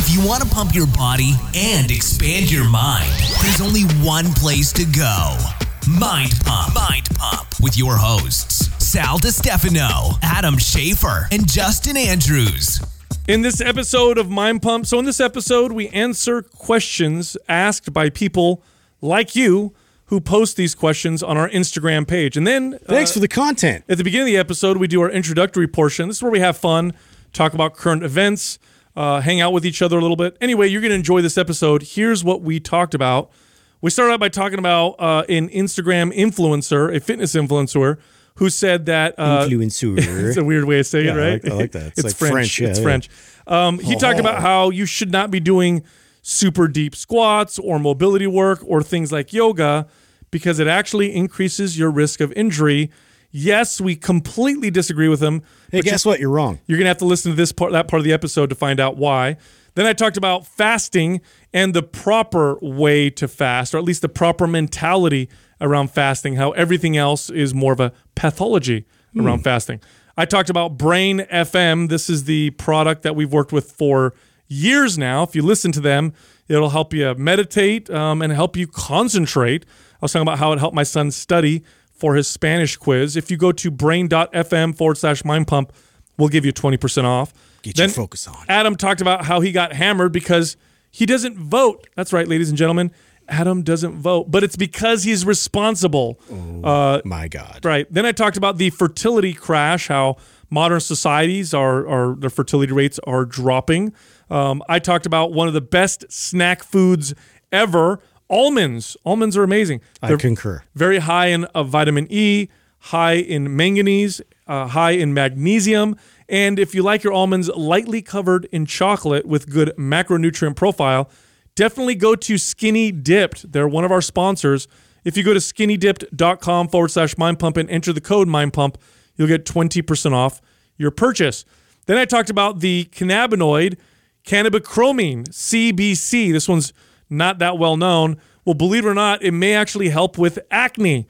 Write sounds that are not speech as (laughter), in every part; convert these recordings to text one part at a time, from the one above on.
If you want to pump your body and expand your mind, there's only one place to go. Mind Pump. Mind Pump with your hosts, Sal DiStefano, Adam Schafer, and Justin Andrews. In this episode of Mind Pump, so in this episode, we answer questions asked by people like you who post these questions on our Instagram page. And then Thanks uh, for the content. at the beginning of the episode, we do our introductory portion. This is where we have fun, talk about current events, uh, hang out with each other a little bit. Anyway, you're going to enjoy this episode. Here's what we talked about. We started out by talking about uh, an Instagram influencer, a fitness influencer, who said that uh, Influencer. (laughs) it's a weird way of saying Yeah, it, I right? like- I like that. It's like French. French, yeah, it's yeah. French. Um, he talked about how you should not be doing super deep squats or mobility work or things like yoga because it actually increases your risk of injury. Yes, we completely disagree with him. hey, guess what? You're wrong. You're gonna have to listen to this part, that part of the episode to find out why. Then I talked about fasting and the proper way to fast, or at least the proper mentality around fasting. How everything else is more of a pathology around fasting. I talked about Brain FM. This is the product that we've worked with for years now. If you listen to them, it'll help you meditate um, and help you concentrate. I was talking about how it helped my son study for his Spanish quiz. If you go to brain.fm forward slash mind pump, we'll give you 20% off. Get your focus on. Adam talked about how he got hammered because he doesn't vote. That's right, ladies and gentlemen. Adam doesn't vote, but it's because he's responsible. Uh, My God. Right. Then I talked about the fertility crash, how modern societies are, are their fertility rates are dropping. Um, I talked about one of the best snack foods ever, almonds. Almonds are amazing. I They're concur. very high in uh, vitamin E, high in manganese, uh, high in magnesium. And if you like your almonds lightly covered in chocolate with good macronutrient profile, definitely go to Skinny Dipped. They're one of our sponsors. If you go to skinnydipped.com forward slash mind pump and enter the code mind pump, you'll get 20% off your purchase. Then I talked about the cannabinoid cannabichromene, CBC. This one's not that well known. Well, believe it or not, it may actually help with acne.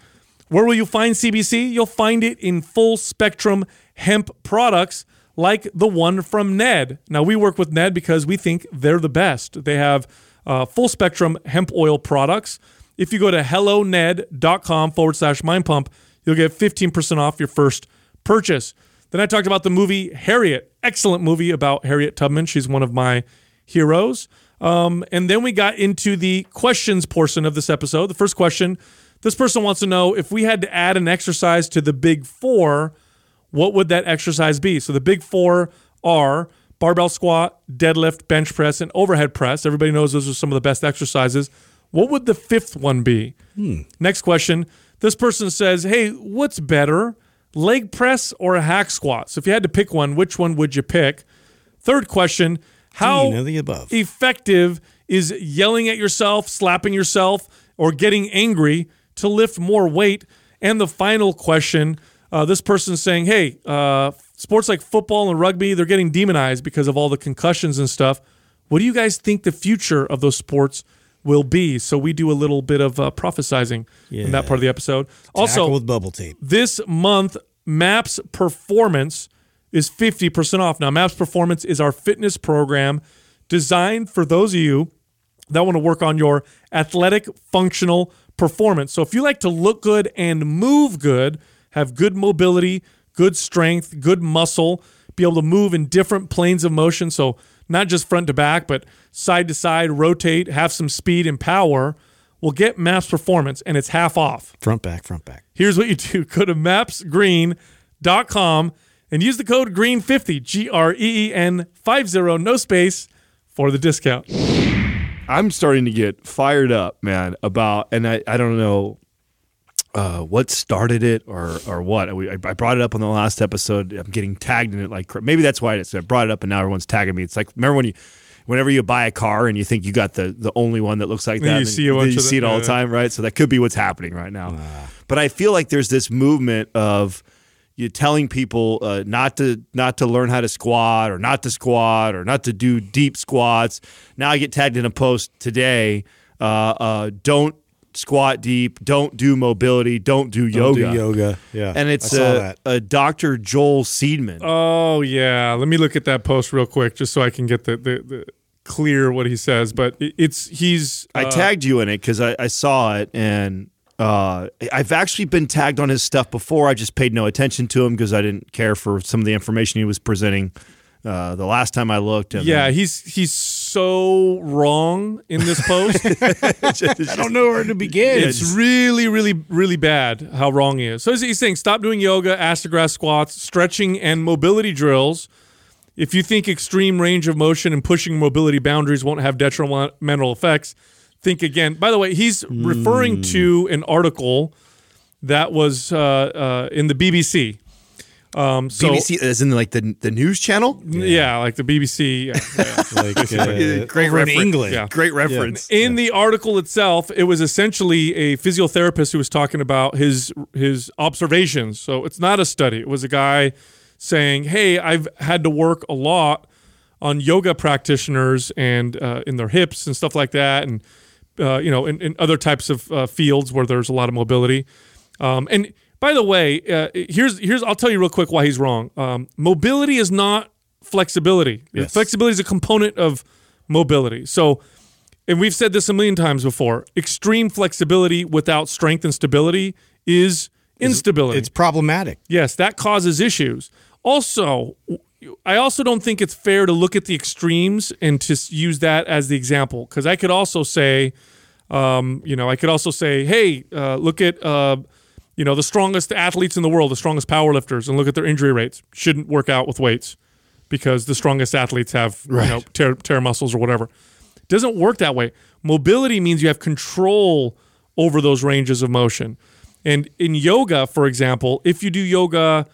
Where will you find CBC? You'll find it in full spectrum hemp products like the one from Ned. Now, we work with Ned because we think they're the best. They have uh, full spectrum hemp oil products. If you go to helloned.com forward slash mind pump, you'll get 15% off your first purchase. Then I talked about the movie Harriet. Excellent movie about Harriet Tubman. She's one of my heroes. Um, and then we got into the questions portion of this episode. The first question this person wants to know if we had to add an exercise to the big four, what would that exercise be? So the big four are barbell squat, deadlift, bench press, and overhead press. Everybody knows those are some of the best exercises. What would the fifth one be? Next question. This person says, Hey, what's better, leg press or a hack squat? So if you had to pick one, which one would you pick? Third question. How Dean of the above. effective is yelling at yourself, slapping yourself, or getting angry to lift more weight? And the final question uh, this person's saying, hey, uh, sports like football and rugby, they're getting demonized because of all the concussions and stuff. What do you guys think the future of those sports will be? So we do a little bit of uh, prophesizing in that part of the episode. Also, with bubble tape. this month, MAPS Performance is 50% off. Now, MAPS Performance is our fitness program designed for those of you that want to work on your athletic functional performance. So, if you like to look good and move good, have good mobility, good strength, good muscle, be able to move in different planes of motion. So, not just front to back, but side to side, rotate, have some speed and power. Well, get MAPS Performance, and it's half off. Front back, front back. Here's what you do go to mapsgreen.com and use the code GREEN50, G R E E N 50, no space, for the discount. I'm starting to get fired up, man, about, and I, I don't know uh, what started it or or what. We, I brought it up on the last episode. I'm getting tagged in it like maybe that's why it's, I brought it up and now everyone's tagging me. It's like remember when you. Whenever you buy a car and you think you got the, the only one that looks like that, you see a then bunch you see it all the time, right? So that could be what's happening right now. But I feel like there's this movement of you telling people uh, not to not to learn how to squat or not to squat or not to do deep squats. Now I get tagged in a post today. Uh, uh, don't squat deep. Don't do mobility. Don't do Don't yoga. do yoga. Yeah. And it's I saw uh, that. a Dr. Joel Seedman. Oh, yeah. Let me look at that post real quick just so I can get the, the, the clear what he says, but it's he's. I uh, tagged you in it because I, I saw it, and uh, I've actually been tagged on his stuff before. I just paid no attention to him because I didn't care for some of the information he was presenting uh, the last time I looked. and Yeah, then- he's he's so wrong in this post. (laughs) I don't know where to begin. it's really, really, really bad how wrong he is. So he's saying stop doing yoga, ass to grass squats, stretching, and mobility drills. If you think extreme range of motion and pushing mobility boundaries won't have detrimental effects, think again. By the way, he's referring to an article that was uh, uh, in the BBC. Um, so, BBC as in like the the news channel. yeah. like the BBC. yeah, yeah. (laughs) like uh, Great reference. England. Yeah. Great reference. in the article itself, it was essentially a physiotherapist who was talking about his his observations. So it's not a study. It was a guy saying, "Hey, I've had to work a lot on yoga practitioners and uh, in their hips and stuff like that, and uh, you know, in, in other types of uh, fields where there's a lot of mobility." Um, and by the way, uh, here's here's I'll tell you real quick why he's wrong. Um, mobility is not flexibility. Yes. Flexibility is a component of mobility. So and we've said this a million times before extreme flexibility without strength and stability is instability. It's problematic. yes, that causes issues. Also, I also don't think it's fair to look at the extremes and to use that as the example because I could also say, um, you know, I could also say, hey, uh, look at, uh, you know, the strongest athletes in the world, the strongest powerlifters, and look at their injury rates. Shouldn't work out with weights because the strongest athletes have, you know, tear, tear muscles or whatever. Doesn't work that way. Mobility means you have control over those ranges of motion. And in yoga, for example, if you do yoga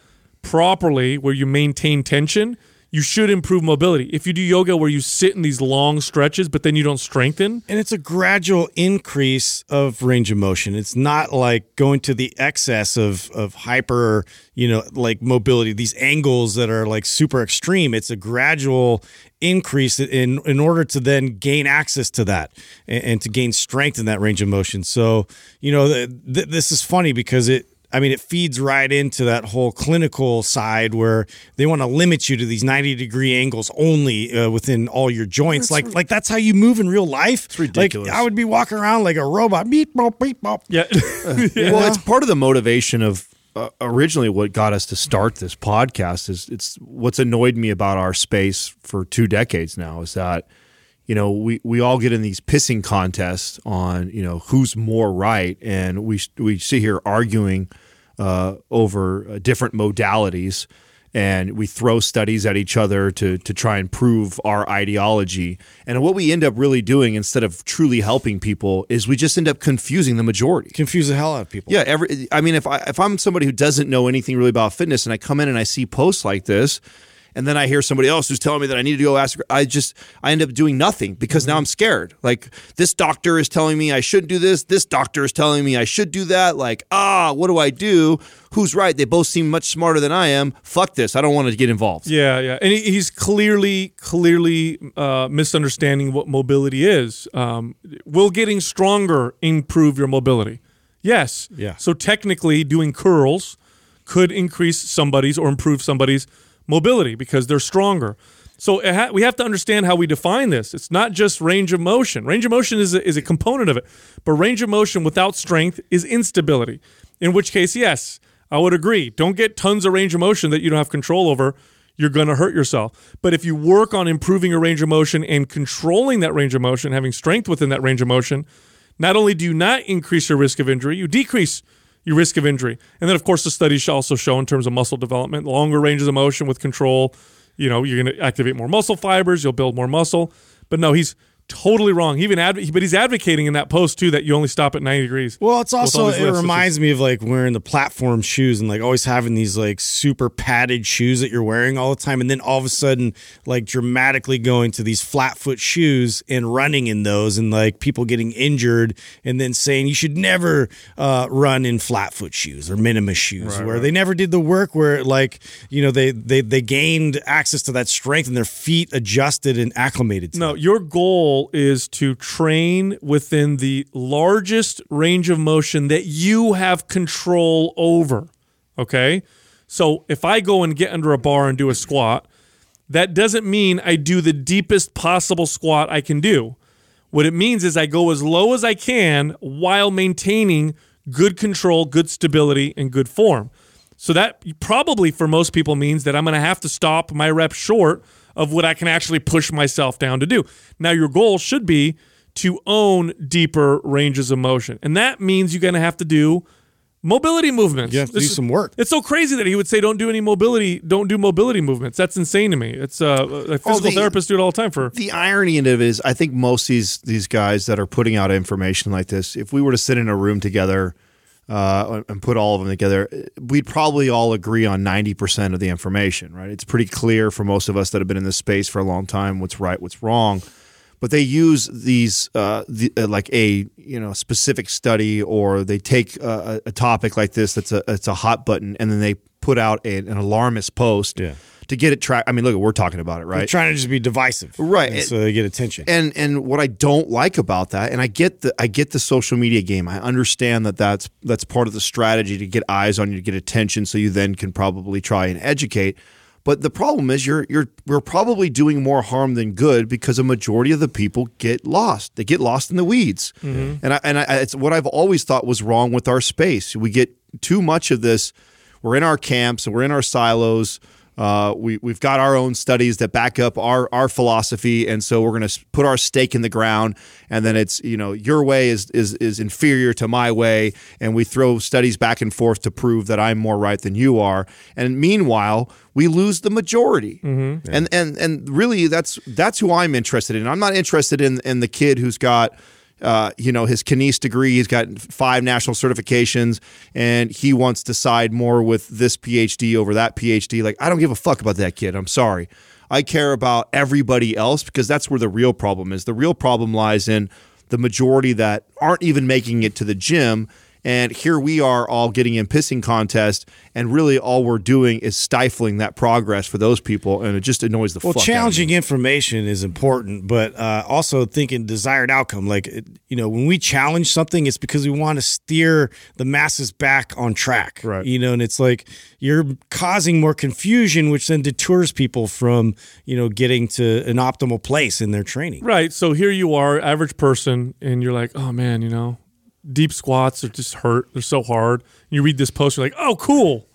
properly where you maintain tension, you should improve mobility. If you do yoga where you sit in these long stretches but then you don't strengthen, And it's a gradual increase of range of motion. It's not like going to the excess of of hyper, you know, like mobility, these angles that are like super extreme. It's a gradual increase in in order to then gain access to that and, and to gain strength in that range of motion. So, you know, th- th- this is funny because it I mean, it feeds right into that whole clinical side where they want to limit you to these 90 degree angles only uh, within all your joints. like, like that's how you move in real life. It's ridiculous. Like, I would be walking around like a robot. Beep, bop, beep, bop. (laughs) yeah. Well, it's part of the motivation of uh, originally what got us to start this podcast is it's what's annoyed me about our space for two decades now is that you know we we all get in these pissing contests on you know who's more right and we we sit here arguing uh, over uh, different modalities and we throw studies at each other to to try and prove our ideology. And what we end up really doing instead of truly helping people is we just end up confusing the majority. Confuse the hell out of people. Yeah, every I mean if I if I'm somebody who doesn't know anything really about fitness and I come in and I see posts like this and then I hear somebody else who's telling me that I need to go ask I just I end up doing nothing because now I'm scared. Like this doctor is telling me I shouldn't do this, this doctor is telling me I should do that. Like, ah, what do I do? Who's right? They both seem much smarter than I am. Fuck this. I don't want to get involved. Yeah, yeah, and he, he's clearly, clearly uh, misunderstanding what mobility is. Um, will getting stronger improve your mobility? Yes. Yeah. So technically, doing curls could increase somebody's or improve somebody's mobility because they're stronger. So ha- we have to understand how we define this. It's not just range of motion. Range of motion is a, is a component of it, but range of motion without strength is instability. In which case, yes, I would agree. Don't get tons of range of motion that you don't have control over. You're going to hurt yourself. But if you work on improving your range of motion and controlling that range of motion, having strength within that range of motion, not only do you not increase your risk of injury, you decrease your risk of injury. And then, of course, the studies also show in terms of muscle development, longer ranges of motion with control, you know, you're going to activate more muscle fibers, you'll build more muscle. But no, he's totally wrong. He even adv- but he's advocating in that post too that you only stop at 90 degrees. Well, it's also it lifts, reminds me of like wearing the platform shoes and like always having these like super padded shoes that you're wearing all the time, and then all of a sudden like dramatically going to these flat foot shoes and running in those, and like people getting injured, and then saying you should never uh, run in flat foot shoes or minimus shoes, where they never did the work where like you know they they they gained access to that strength and their feet adjusted and acclimated. To No, your goal is to train within the largest range of motion that you have control over. Okay? So if I go and get under a bar and do a squat, that doesn't mean I do the deepest possible squat I can do. What it means is I go as low as I can while maintaining good control, good stability, and good form. So that probably for most people means that I'm going to have to stop my rep short of what I can actually push myself down to do. Now, your goal should be to own deeper ranges of motion. And that means you're going to have to do mobility movements. You have to do This- some work. It's so crazy that he would say don't do any mobility, don't do mobility movements. That's insane to me. It's uh, a physical the- therapists do it all the time for The irony in it is, I think most of these these guys that are putting out information like this, if we were to sit in a room together uh, and put all of them together, we'd probably all agree on ninety percent of the information. Right? It's pretty clear for most of us that have been in this space for a long time what's right, what's wrong. But they use these uh, the, uh, like a you know specific study, or they take a, a topic like this that's a it's a hot button, and then they put out a, an alarmist post Yeah. To get it track. I mean, look, we're talking about it, They're right? trying to just be divisive, Right. and so they get attention. and and what I don't like about that, and I get the I get the social media game. I understand that that's that's part of the strategy to get eyes on you, to get attention, so you then can probably try and educate. But the problem is you're you're we're probably doing more harm than good because a majority of the people get lost. They get lost in the weeds, mm-hmm. and I, and I, it's what I've always thought was wrong with our space. We get too much of this. We're in our camps and we're in our silos. Uh, we we've got our own studies that back up our our philosophy, and so we're going to put our stake in the ground. And then it's you know your way is is is inferior to my way, and we throw studies back and forth to prove that I'm more right than you are. And meanwhile, we lose the majority. And and and really, that's that's who I'm interested in. I'm not interested in in the kid who's got uh, you know, his kines degree. He's got five national certifications, and he wants to side more with this PhD over that PhD. Like, I don't give a fuck about that kid. I'm sorry. I care about everybody else because that's where the real problem is. The real problem lies in the majority that aren't even making it to the gym. And here we are all getting in pissing contest, and really all we're doing is stifling that progress for those people, and it just annoys the Well, fuck out of me. challenging information is important, but uh, also thinking desired outcome. Like, you know, when we challenge something, it's because we want to steer the masses back on track. Right. You know, and it's like you're causing more confusion, which then deters people from, you know, getting to an optimal place in their training. Right. So here you are, average person, and you're like, oh man, you know, deep squats are just hurt. They're so hard. You read this post, you're like, oh, cool.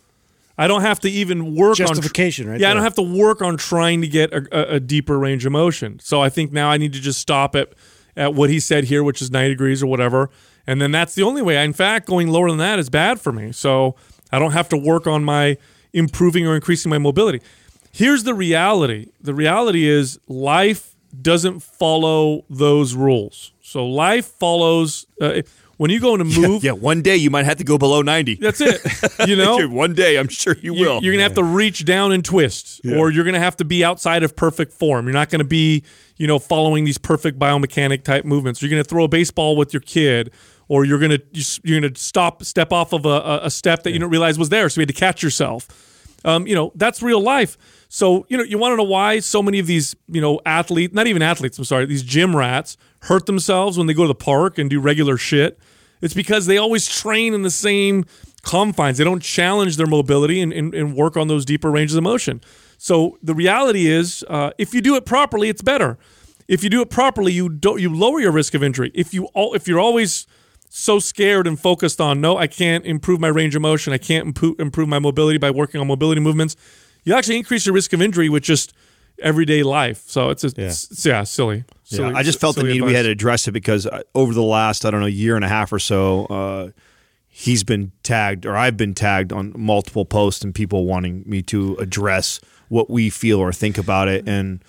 I don't have to even work Justification, on right Yeah, I don't have to work on trying to get a, a, a deeper range of motion. So I think now I need to just stop at at what he said here, which is 90 degrees or whatever, and then that's the only way. In fact, going lower than that is bad for me. So I don't have to work on my improving or increasing my mobility. Here's the reality. The reality is life doesn't follow those rules. So life follows uh, when you go to move. Yeah, one day you might have to go below 90. That's it. (laughs) You know, one day I'm sure you you- will. You're gonna have to reach down and twist, or you're gonna have to be outside of perfect form. You're not gonna be, you know, following these perfect biomechanic type movements. You're gonna throw a baseball with your kid, or you're gonna you're gonna stop, step off of a, a- a step that you didn't realize was there, so you had to catch yourself. Um, you know, that's real life. So, you know, you want to know why so many of these, you know, athletes, not even athletes, I'm sorry, these gym rats hurt themselves when they go to the park and do regular shit. It's because they always train in the same confines. They don't challenge their mobility and, and, and work on those deeper ranges of motion. So the reality is, uh, if you do it properly, it's better. If you do it properly, you don't you lower your risk of injury. If you all if you're always so scared and focused on no, I can't improve my range of motion, I can't improve my mobility by working on mobility movements, you actually increase your risk of injury with just everyday life. So it's, a, yeah. It's, yeah, silly. silly. Yeah, I just felt the need we had to address it because uh, over the last I don't know year and a half or so, uh, he's been tagged or I've been tagged on multiple posts and people wanting me to address what we feel or think about it and.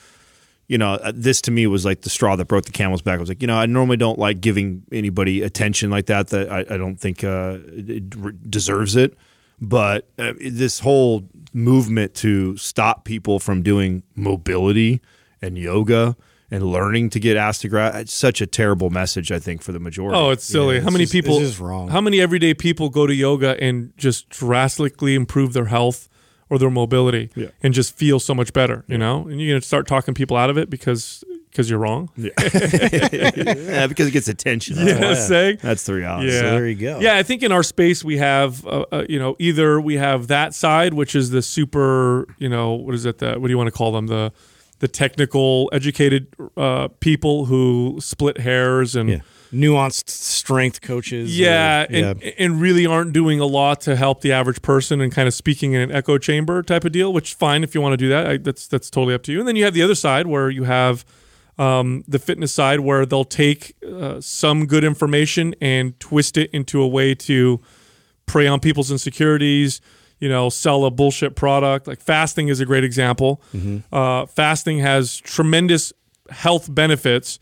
You know, uh, this to me was like the straw that broke the camel's back. I was like, you know, I normally don't like giving anybody attention like that. That I, I don't think uh, it deserves it. But uh, this whole movement to stop people from doing mobility and yoga and learning to get ass to grass, it's such a terrible message, I think, for the majority. Oh, it's silly. Yeah, how it's many just- people? it's just wrong. How many everyday people go to yoga and just drastically improve their health or their mobility Yeah. and just feel so much better? You know, and you're gonna start talking people out of it because because you're wrong. (laughs) yeah, because it gets attention. You know what I'm saying? That's the reality. Yeah. So there you go. Yeah, I think in our space we have, uh, uh, you know, either we have that side, which is the super, you know, what is it? The what do you want to call them? The the technical, educated uh, people who split hairs and. Yeah. Nuanced strength coaches. or- Yeah, and, and really aren't doing a lot to help the average person and kind of speaking in an echo chamber type of deal, which fine if you want to do that. I, that's that's totally up to you. And then you have the other side where you have um, the fitness side where they'll take uh, some good information and twist it into a way to prey on people's insecurities. You know, sell a bullshit product. Like fasting is a great example. Uh, fasting has tremendous health benefits.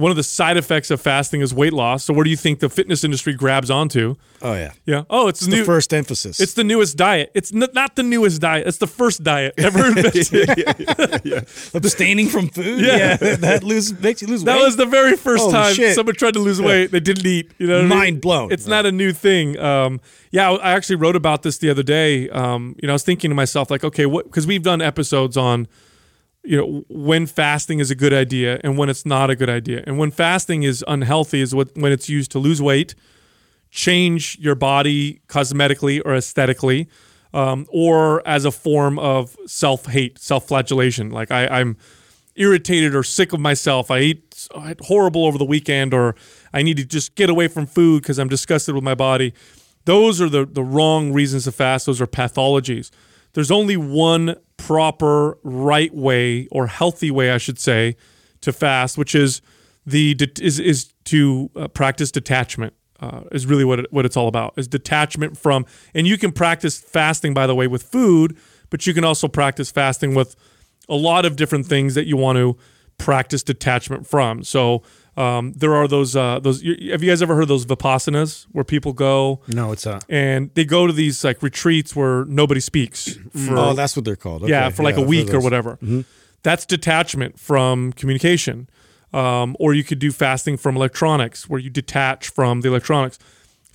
One of the side effects of fasting is weight loss. So, where do you think the fitness industry grabs onto? Oh yeah. Yeah. Oh, it's, It's new. the first emphasis. It's the newest diet. It's n- not the newest diet. It's the first diet (laughs) ever invented. abstaining from food. Yeah. (laughs) that lose makes you lose weight. That weight. was the very first time shit. someone tried to lose weight. They didn't eat. You know, what I mean? Mind blown. It's not a new thing. Um, yeah, I actually wrote about this the other day. Um, you know, I was thinking to myself, like, okay, what? Because we've done episodes on, you know, when fasting is a good idea and when it's not a good idea, and when fasting is unhealthy is what when it's used to lose weight, change your body cosmetically or aesthetically, um, or as a form of self hate, self flagellation. Like I, I'm irritated or sick of myself. I ate horrible over the weekend, or I need to just get away from food because I'm disgusted with my body. Those are the, the wrong reasons to fast. Those are pathologies. There's only one proper, right way or healthy way, I should say, to fast, which is the is is to uh, practice detachment. Uh, is really what it, what it's all about. Is detachment from, and you can practice fasting, by the way, with food, but you can also practice fasting with a lot of different things that you want to practice detachment from. So um, there are those uh, those. Have you guys ever heard those vipassanas where people go No, it's a. and they go to these like retreats where nobody speaks for oh, that's what they're called. yeah for like I've a week or whatever. That's detachment from communication. Um, or you could do fasting from electronics, where you detach from the electronics.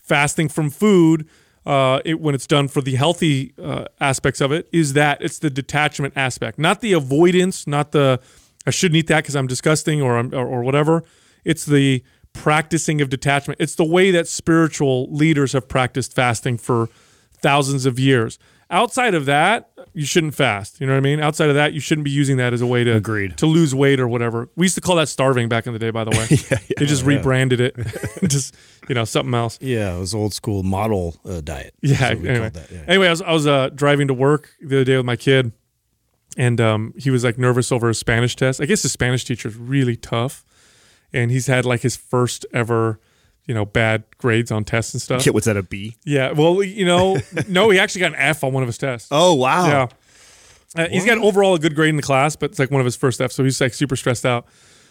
Fasting from food, uh, it, when it's done for the healthy uh, aspects of it, is that it's the detachment aspect, not the avoidance, not the I shouldn't eat that because I'm disgusting or, I'm, or or whatever. It's the practicing of detachment. It's the way that spiritual leaders have practiced fasting for thousands of years. Outside of that, you shouldn't fast. You know what I mean? Outside of that, you shouldn't be using that as a way to Agreed. to lose weight or whatever. We used to call that starving back in the day, by the way. (laughs) They just rebranded it, (laughs) (laughs) just you know something else. Yeah, it was old school model uh, diet. Yeah. That's what we Anyway, that, yeah. anyway, I was I was uh, driving to work the other day with my kid, and um, he was like nervous over his Spanish test. I guess his Spanish teacher is really tough, and he's had like his first ever, you know, bad grades on tests and stuff. Kit, what's that a B? Yeah. Well, you know, (laughs) no, he actually got an F on one of his tests. Oh wow. Yeah. Uh, he's got overall a good grade in the class, but it's like one of his first Fs, so he's like super stressed out.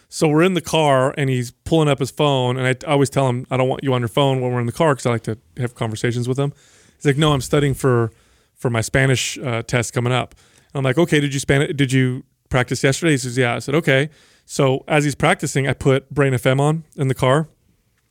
So we're in the car and he's pulling up his phone, and I always tell him I don't want you on your phone when we're in the car because I like to have conversations with him. He's like, "No, I'm studying for for my Spanish uh, test coming up." I'm like, "Okay, did you Spanish? Did you practice yesterday?" He says, "Yeah." I said, "Okay." So as he's practicing, I put Brain FM on in the car.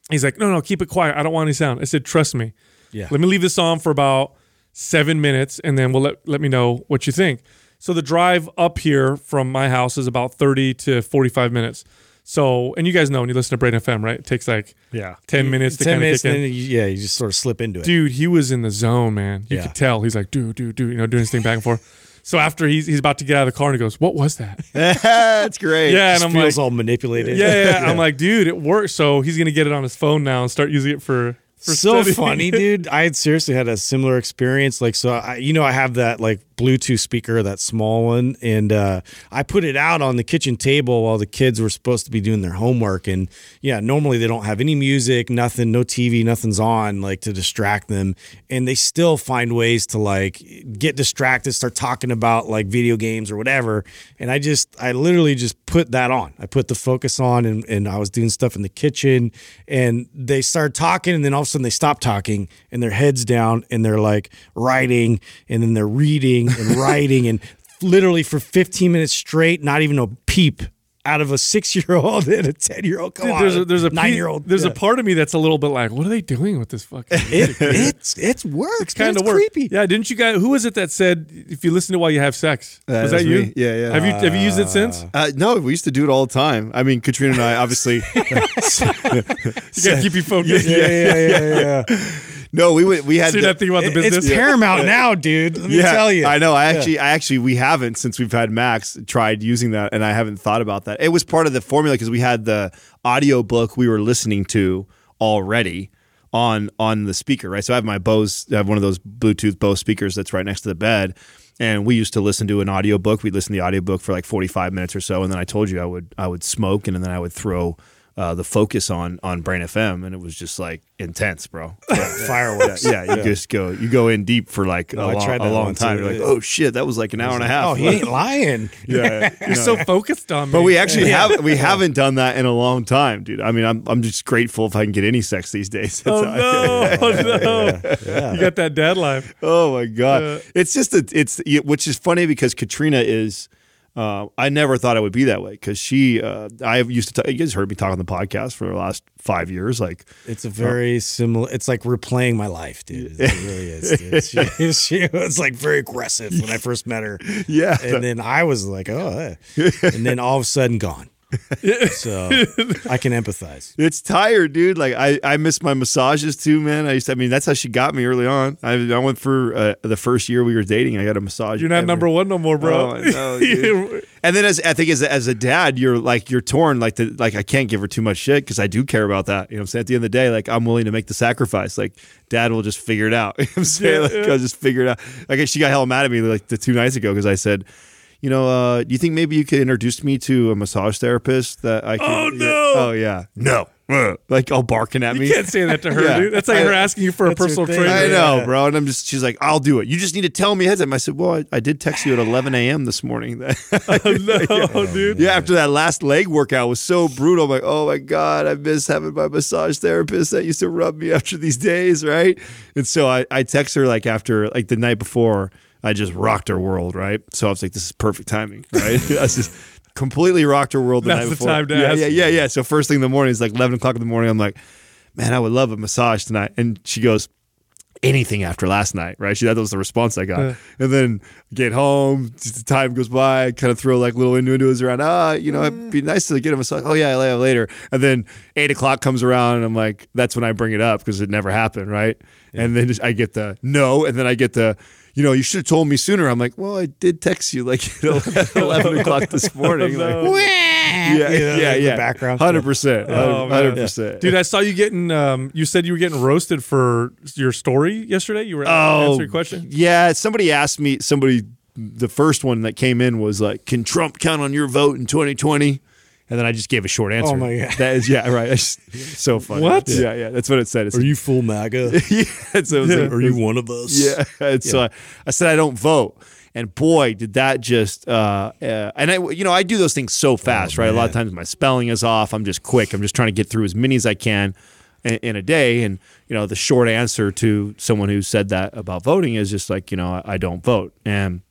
He's like, "No, no, keep it quiet. I don't want any sound." I said, "Trust me. Yeah. Let me leave this on for about seven minutes, and then we'll let let me know what you think." So the drive up here from my house is about thirty to forty-five minutes. So, and you guys know when you listen to Brain FM, right? It takes like Yeah. ten minutes to Ten kind of minutes, kick in. you, yeah, you just sort of slip into it. Dude, he was in the zone, man. You Yeah. could tell. He's like, dude, dude, dude, you know, doing his thing back and forth. So after he's he's about to get out of the car and he goes, "What was that?" (laughs) That's great. yeah, Just and I'm feels like, all manipulated. yeah, yeah, I'm (laughs) like, dude, it works. So he's gonna get it on his phone now and start using it for. So studying. funny, dude. I had seriously had a similar experience. Like, so I, you know, I have that like Bluetooth speaker, that small one, and uh, I put it out on the kitchen table while the kids were supposed to be doing their homework. And yeah, normally they don't have any music, nothing, no TV, nothing's on, like to distract them, and they still find ways to like get distracted, start talking about like video games or whatever. And I just, I literally just put that on. I put the focus on, and, and I was doing stuff in the kitchen, and they started talking, and then all of a sudden they stop talking, and their heads down, and they're like writing, and then they're reading and (laughs) writing, and literally for 15 minutes straight, not even a peep out of a six year old (laughs) and a ten year old. Come Dude, on, there's a there's a nine year old. There's a part of me that's a little bit like, what are they doing with this fucking? It, it's it's works. kind of creepy. Yeah, didn't you guys? Who was it that said if you listen to while you have sex? Uh, was that's that you? me. Yeah, yeah. Have you have you used it since? Uh, no, we used to do it all the time. I mean, Katrina and I obviously. (laughs) You gotta keep you focused. (laughs) Yeah, yeah, yeah, yeah. No, we would. We had. So you're the- not thinking about the business. it's paramount now, dude. Let me tell you. I know. I actually, I actually, we haven't since we've had Max tried using that, and I haven't thought about that. It was part of the formula because we had the audio book we were listening to already on on the speaker, right? So I have my Bose, I have one of those Bluetooth Bose speakers that's right next to the bed. And we used to listen to an audiobook. We'd listen to the audiobook for like 45 minutes or so. And then I told you I would I would smoke and then I would throw uh, the focus on on Brain FM. And it was just like intense, bro. (laughs) Fireworks. Yeah, you just go you go in deep for like No, a I long, tried a long time. too. You're like, oh shit, that was like an hour and a half. Oh, he ain't lying. (laughs) yeah, (laughs) You're so focused on me. but we actually have we haven't done that in a long time, dude. I mean, I'm I'm just grateful if I can get any sex these days. Oh no! Oh no! You got that dad life. Oh my god, it's just a, it's which is funny because Katrina is. Uh, I never thought it would be that way because she. Uh, I used to. T- you guys heard me talk on the podcast for the last five years. Like, It's a very similar. It's like replaying my life, dude. It really is. Dude. She, (laughs) she was like very aggressive when I first met her, (laughs) yeah, and then I was like, oh, and then all of a sudden gone. (laughs) So I can empathize. It's tired, dude. Like I, I miss my massages too, man. I used to, I mean, that's how she got me early on. I, I went for uh, the first year we were dating. I got a massage. You're not every- number one no more, bro. Oh, know. (laughs) And then as I think as as a dad, you're like you're torn. Like the like I can't give her too much shit because I do care about that. You know what I'm saying? At the end of the day, like I'm willing to make the sacrifice. Like dad will just figure it out. (laughs) You know what I'm saying? Yeah, like yeah. I'll just figure it out. Like she got hell mad at me like the two nights ago because I said. You know, uh, do you think maybe you could introduce me to a massage therapist that I could? Oh, yeah. no. Oh yeah, no, Uh, like all barking at me. You can't say that to her, (laughs) Yeah. dude. That's like I- her asking you for a personal trainer. I Yeah. know, bro. And I'm just, she's like, I'll do it. You just need to tell me ahead of time. I said, well, I, I did text you at 11 a.m. this morning. (laughs) (laughs) oh, no, dude. yeah, after that last leg workout was so brutal. I'm like, oh my God, I miss having my massage therapist that used to rub me after these days, right? And so I, I text her like after, like the night before, I just rocked her world, right? So I was like, this is perfect timing, right? (laughs) I just completely rocked her world the That's night the before. time to yeah, ask. yeah, yeah, yeah. So first thing in the morning, it's like 11 o'clock in the morning. I'm like, man, I would love a massage tonight. And she goes, anything after last night, right? She that was the response I got. And then get home, just the time goes by, kind of throw like little innuendos around. Ah, you know, it'd be nice to get a massage. Oh yeah, I'll have later. And then eight o'clock comes around, and I'm like, that's when I bring it up because it never happened, right? And then I get the no, and then I get the. You know, you should have told me sooner. I'm like, well, I did text you like you (laughs) know, 11 o'clock this morning. No. Like, yeah, You know, yeah, yeah. background. Hundred percent, Oh, hundred percent. Dude, I saw you getting. Um, you said you were getting roasted for your story yesterday. You were Oh, answering a question. Yeah, somebody asked me. Somebody, the first one that came in was like, "Can Trump count on your vote in 2020?" And then I just gave a short answer. Oh, my God. That is yeah, right. It's so (laughs) funny. What? Yeah, yeah. That's what it said. It's, Are you full MAGA? (laughs) yeah, so like- Are you one of us? yeah. And so I, I said I don't vote. And boy, did that just uh, uh and I you know, I do those things so fast, right? A lot of times my spelling is off. I'm just quick. I'm just trying to get through as many as I can in, in a day and you know, the short answer to someone who said that about voting is just like, you know, I, I don't vote. And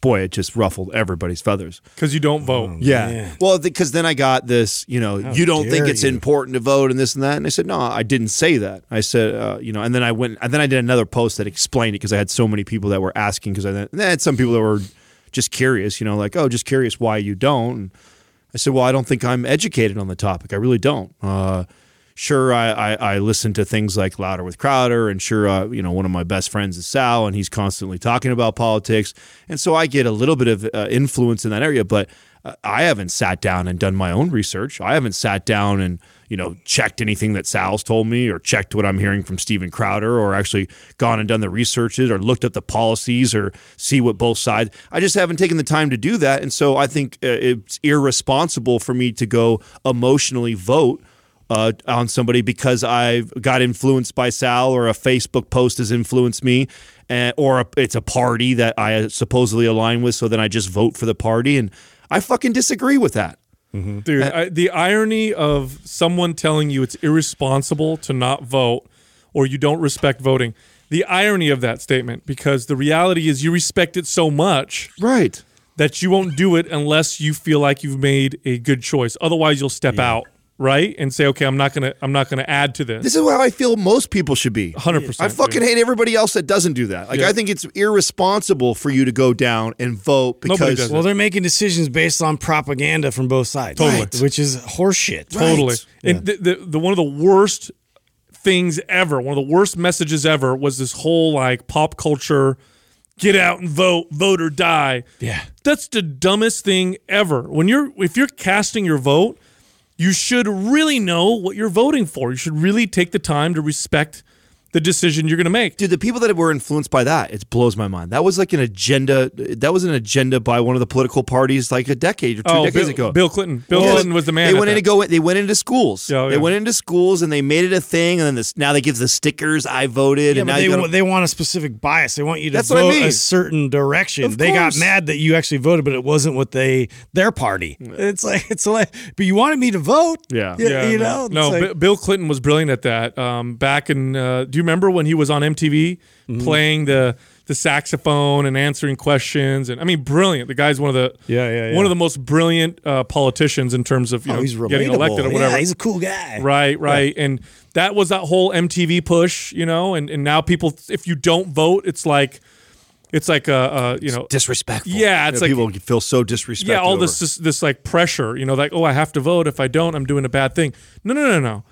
boy, it just ruffled everybody's feathers. Because you don't vote. Yeah. Man. Well, because then I got this, you know, you don't think it's you. important to vote and this and that. And I said, no, I didn't say that. I said, uh, you know, and then I went, and then I did another post that explained it because I had so many people that were asking because I then I had some people that were just curious, you know, like, oh, just curious why you don't. And I said, well, I don't think I'm educated on the topic. I really don't. Uh, sure, I, I, I listen to things like Louder with Crowder, and sure, uh, you know, one of my best friends is Sal, and he's constantly talking about politics, and so I get a little bit of uh, influence in that area. But uh, I haven't sat down and done my own research. I haven't sat down and you know checked anything that Sal's told me, or checked what I'm hearing from Steven Crowder, or actually gone and done the researches, or looked at the policies, or see what both sides. I just haven't taken the time to do that, and so I think uh, it's irresponsible for me to go emotionally vote uh, on somebody because I've got influenced by Sal or a Facebook post has influenced me, uh, or a, it's a party that I supposedly align with. So then I just vote for the party, and I fucking disagree with that. Dude, I, the irony of someone telling you it's irresponsible to not vote or you don't respect voting. The irony of that statement, because the reality is you respect it so much Right. that you won't do it unless you feel like you've made a good choice. Otherwise, you'll step out, right, and say, "Okay, I'm not gonna, I'm not gonna add to this." This is how I feel most people should be. 100%, I fucking dude. hate everybody else that doesn't do that. Like Yeah. I think it's irresponsible for you to go down and vote because Well, they're making decisions based on propaganda from both sides, Totally. Right. which is horseshit. Totally. Right. And the, the the one of the worst things ever, one of the worst messages ever was this whole like pop culture get out and vote, vote or die. Yeah. That's the dumbest thing ever. When you're if you're casting your vote, you should really know what you're voting for. You should really take the time to respect the decision you're going to make. Dude, the people that were influenced by that, it blows my mind. That was like an agenda. That was an agenda by one of the political parties like a decade or two decades Bill, ago. Bill Clinton. Bill Yeah, Clinton was the man. They at went in to go. They went into schools. Yeah, They went into schools and they made it a thing. And then this now they give the stickers. I voted. Yeah, and but now they, you gotta- they want a specific bias. They want you to vote I mean. a certain direction. Of they got mad that you actually voted, but it wasn't what they their party. It's like it's like, but you wanted me to vote. Yeah. you, Yeah, you no, know. no. It's Bi- like- Bill Clinton was brilliant at that. Um, back in, uh, do you remember when he was on MTV Mm-hmm. playing the the saxophone and answering questions? And I mean, brilliant. The guy's one of the Yeah, yeah, yeah. one of the most brilliant uh, politicians in terms of you oh, know he's getting elected or whatever. Yeah, he's a cool guy. Right, right. And that was that whole MTV push, you know, and, and now people, if you don't vote, it's like, it's like, a, uh you know, disrespectful. Yeah, it's like- people feel so disrespected. yeah, all over. this, this like pressure, you know, like, oh, I have to vote. If I don't, I'm doing a bad thing. No, no, no, no.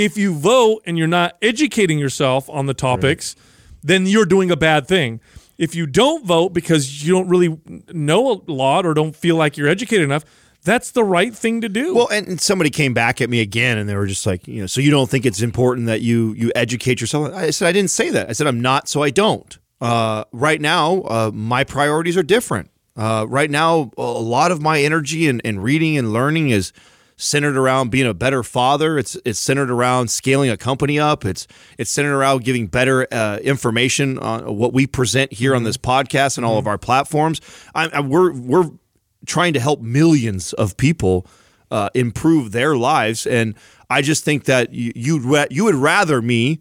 If you vote and you're not educating yourself on the topics, then you're doing a bad thing. If you don't vote because you don't really know a lot or don't feel like you're educated enough, that's the right thing to do. Well, and, and somebody came back at me again, and they were just like, you know, so you don't think it's important that you you educate yourself? I said I didn't say that. I said I'm not, so I don't. Uh, right now, uh, my priorities are different. Uh, right now, a lot of my energy and, and reading and learning is centered around being a better father. It's it's centered around scaling a company up. It's it's centered around giving better uh, information on what we present here on this podcast and all of our platforms. I, I, we're we're trying to help millions of people uh, improve their lives, and I just think that you you'd ra- you would rather me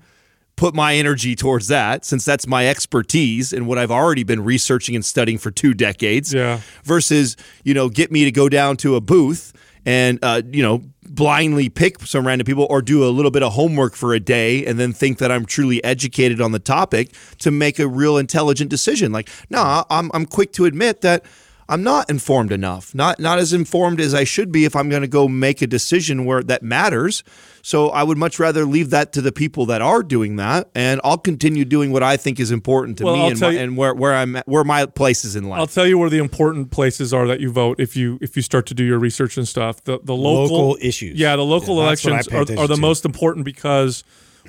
put my energy towards that since that's my expertise and what I've already been researching and studying for two decades Yeah. versus you know get me to go down to a booth and uh, you know blindly pick some random people or do a little bit of homework for a day and then think that I'm truly educated on the topic to make a real intelligent decision. Like no I'm I'm quick to admit that I'm not informed enough not not as informed as I should be if I'm going to go make a decision where that matters so I would much rather leave that to the people that are doing that and I'll continue doing what I think is important to Well, me I'll and, my, you- and where where I'm at, where my place is in life I'll tell you where the important places are that you vote if you if you start to do your research and stuff. The the local, Local issues. Yeah, the local Yeah, that's what I elections are, are the to. most important because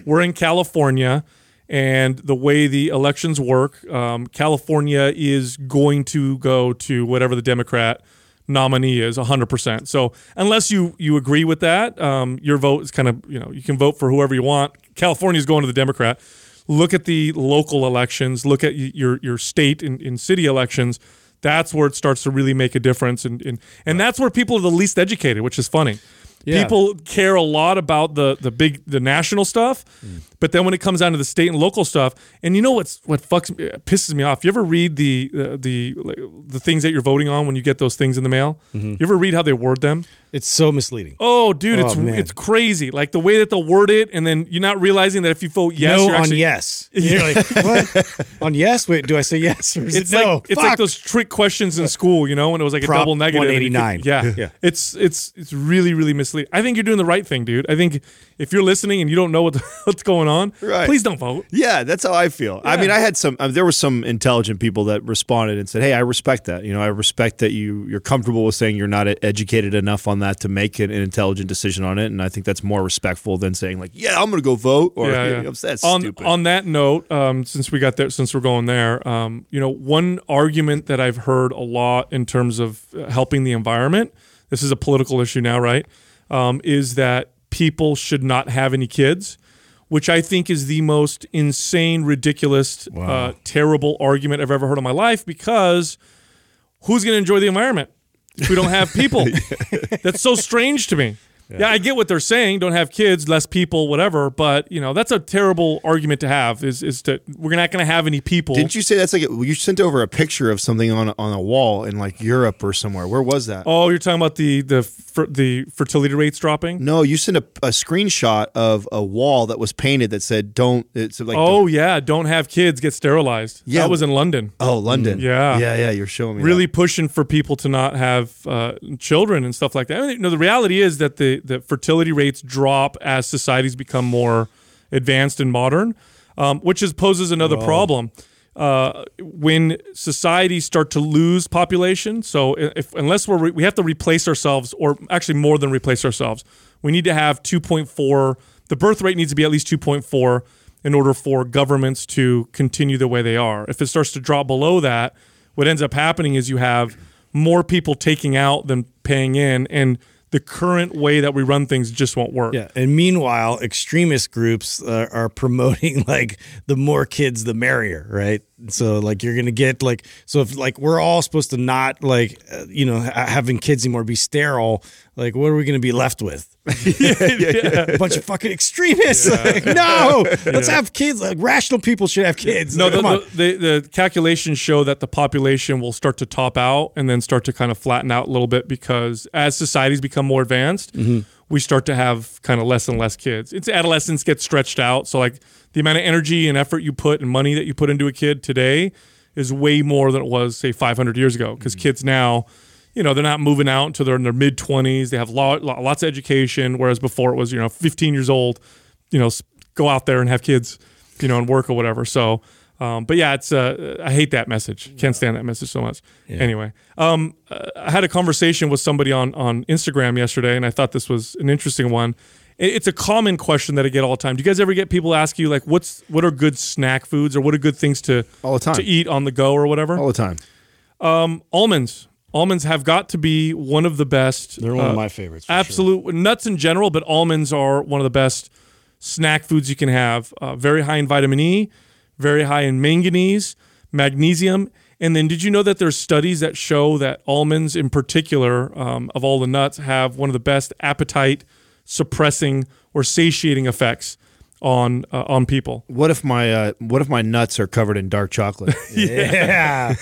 we're in California and the way the elections work, um, California is going to go to whatever the Democrat nominee is 100%. So unless you you agree with that, um, your vote is kind of, you know, you can vote for whoever you want. California's going to the Democrat. Look at the local elections, look at your your state and, and city elections. That's where it starts to really make a difference and and, and that's where people are the least educated, which is funny. Yeah. People care a lot about the the big the national stuff, mm. but then when it comes down to the state and local stuff, and you know what's what fucks me, pisses me off. You ever read the uh, the the things that you're voting on when you get those things in the mail? Mm-hmm. You ever read how they word them? It's so misleading. Oh, dude, it's Oh, man. it's crazy. Like the way that they'll word it, and then you're not realizing that if you vote yes, no you're on actually, yes. You're like, (laughs) what? on yes? Wait, do I say yes or is It's it no? like it's like those trick questions in school, you know, when it was like a double negative. and you could- 189. Yeah, Yeah. (laughs) It's it's it's really really misleading. I think you're doing the right thing, dude. I think if you're listening and you don't know what (laughs) what's going on, Right. please don't vote. Yeah, that's how I feel. I mean, I had some. Uh, there were some intelligent people that responded and said, "Hey, I respect that. You know, I respect that you you're comfortable with saying you're not e- educated enough on that to make an, an intelligent decision on it." And I think that's more respectful than saying like, "Yeah, I'm going to go vote," or yeah, yeah. "That's on stupid." on that note, um, since we got there, since we're going there, um, you know, one argument that I've heard a lot in terms of uh, helping the environment. This is a political issue now, right? Um, is that people should not have any kids, which I think is the most insane, ridiculous, uh, terrible argument I've ever heard in my life. Because who's going to enjoy the environment we don't have people? (laughs) That's so strange to me. Yeah, I get what they're saying. Don't have kids, less people, whatever. But you know, that's a terrible argument to have. Is is that we're not going to have any people. Didn't you say that's like you sent over a picture of something on on a wall in like Europe or somewhere? Where was that? Oh, you're talking about the the fer- the fertility rates dropping. No, you sent a, a screenshot of a wall that was painted that said "Don't." It's like Oh yeah, don't have kids, get sterilized. Yeah. that was in London. oh London. Yeah. yeah, yeah. You're showing me Really that. pushing for people to not have uh, children and stuff like that. I mean, you know, the reality is that the the fertility rates drop as societies become more advanced and modern, um, which is poses another problem. Uh, when societies start to lose population, so if unless we're re- we have to replace ourselves, or actually more than replace ourselves, we need to have 2.4. The birth rate needs to be at least 2.4 in order for governments to continue the way they are. If it starts to drop below that, what ends up happening is you have more people taking out than paying in, and the current way that we run things just won't work. Yeah, and meanwhile, extremist groups uh, are promoting (laughs) like the more kids, the merrier, right? So like you're gonna get like so if like we're all supposed to not like uh, you know ha- having kids anymore, be sterile. Like what are we gonna be left with? (laughs) (laughs) A bunch of fucking extremists. Like, no, let's have kids. Like rational people should have kids. No, Like, the, come on. the, the, the calculations show that the population will start to top out and then start to kind of flatten out a little bit because as societies become more advanced, Mm-hmm. We start to have kind of less and less kids. It's adolescence gets stretched out. So, like the amount of energy and effort you put and money that you put into a kid today is way more than it was, say, 500 years ago. Because Mm-hmm. kids now, you know, they're not moving out until they're in their mid 20s. They have lo- lo- lots of education, whereas before it was, you know, 15 years old, you know, go out there and have kids, you know, and work or whatever. So, um, but yeah, it's uh, I hate that message. Can't stand that message so much. Anyway, um, uh, I had a conversation with somebody on on Instagram yesterday, and I thought this was an interesting one. It's a common question that I get all the time. Do you guys ever get people ask you like, "What's what are good snack foods or what are good things to All the time. to eat on the go or whatever?" all the time. almonds. Almonds have got to be one of the best. They're one of uh, my favorites. for sure. Absolute nuts in general, but almonds are one of the best snack foods you can have. Uh, very high in vitamin E, very high in manganese, magnesium. And then, did you know that there's studies that show that almonds, in particular, um, of all the nuts, have one of the best appetite suppressing or satiating effects on uh, on people? What if my uh, what if my nuts are covered in dark chocolate? (laughs) (laughs) Yeah,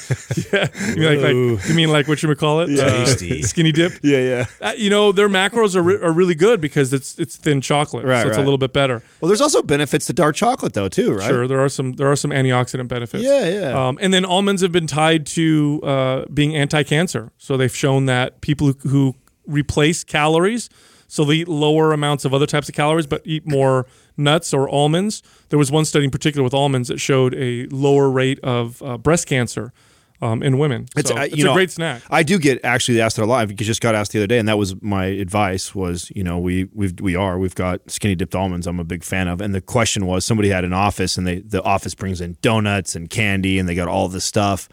You mean like, like you mean like what you would call it? Uh, Tasty. skinny dip. (laughs) yeah, yeah. Uh, you know their macros are, re- are really good because it's it's thin chocolate, Right, so it's a little bit better. Well, there's also benefits to dark chocolate though, too, right? Sure, there are some there are some antioxidant benefits. Yeah, yeah. Um, and then almonds have been tied to uh, being anti-cancer, so they've shown that people who, who replace calories, so they eat lower amounts of other types of calories, but eat more nuts or almonds. There was one study in particular with almonds that showed a lower rate of uh, breast cancer um, in women. It's, so uh, it's a know, great snack. I do get actually asked that a lot. I just got asked the other day, and that was my advice. Was you know we we we are we've got skinny dipped almonds. I'm a big fan of, and the question was somebody had an office, and they the office brings in donuts and candy, and they got all this stuff.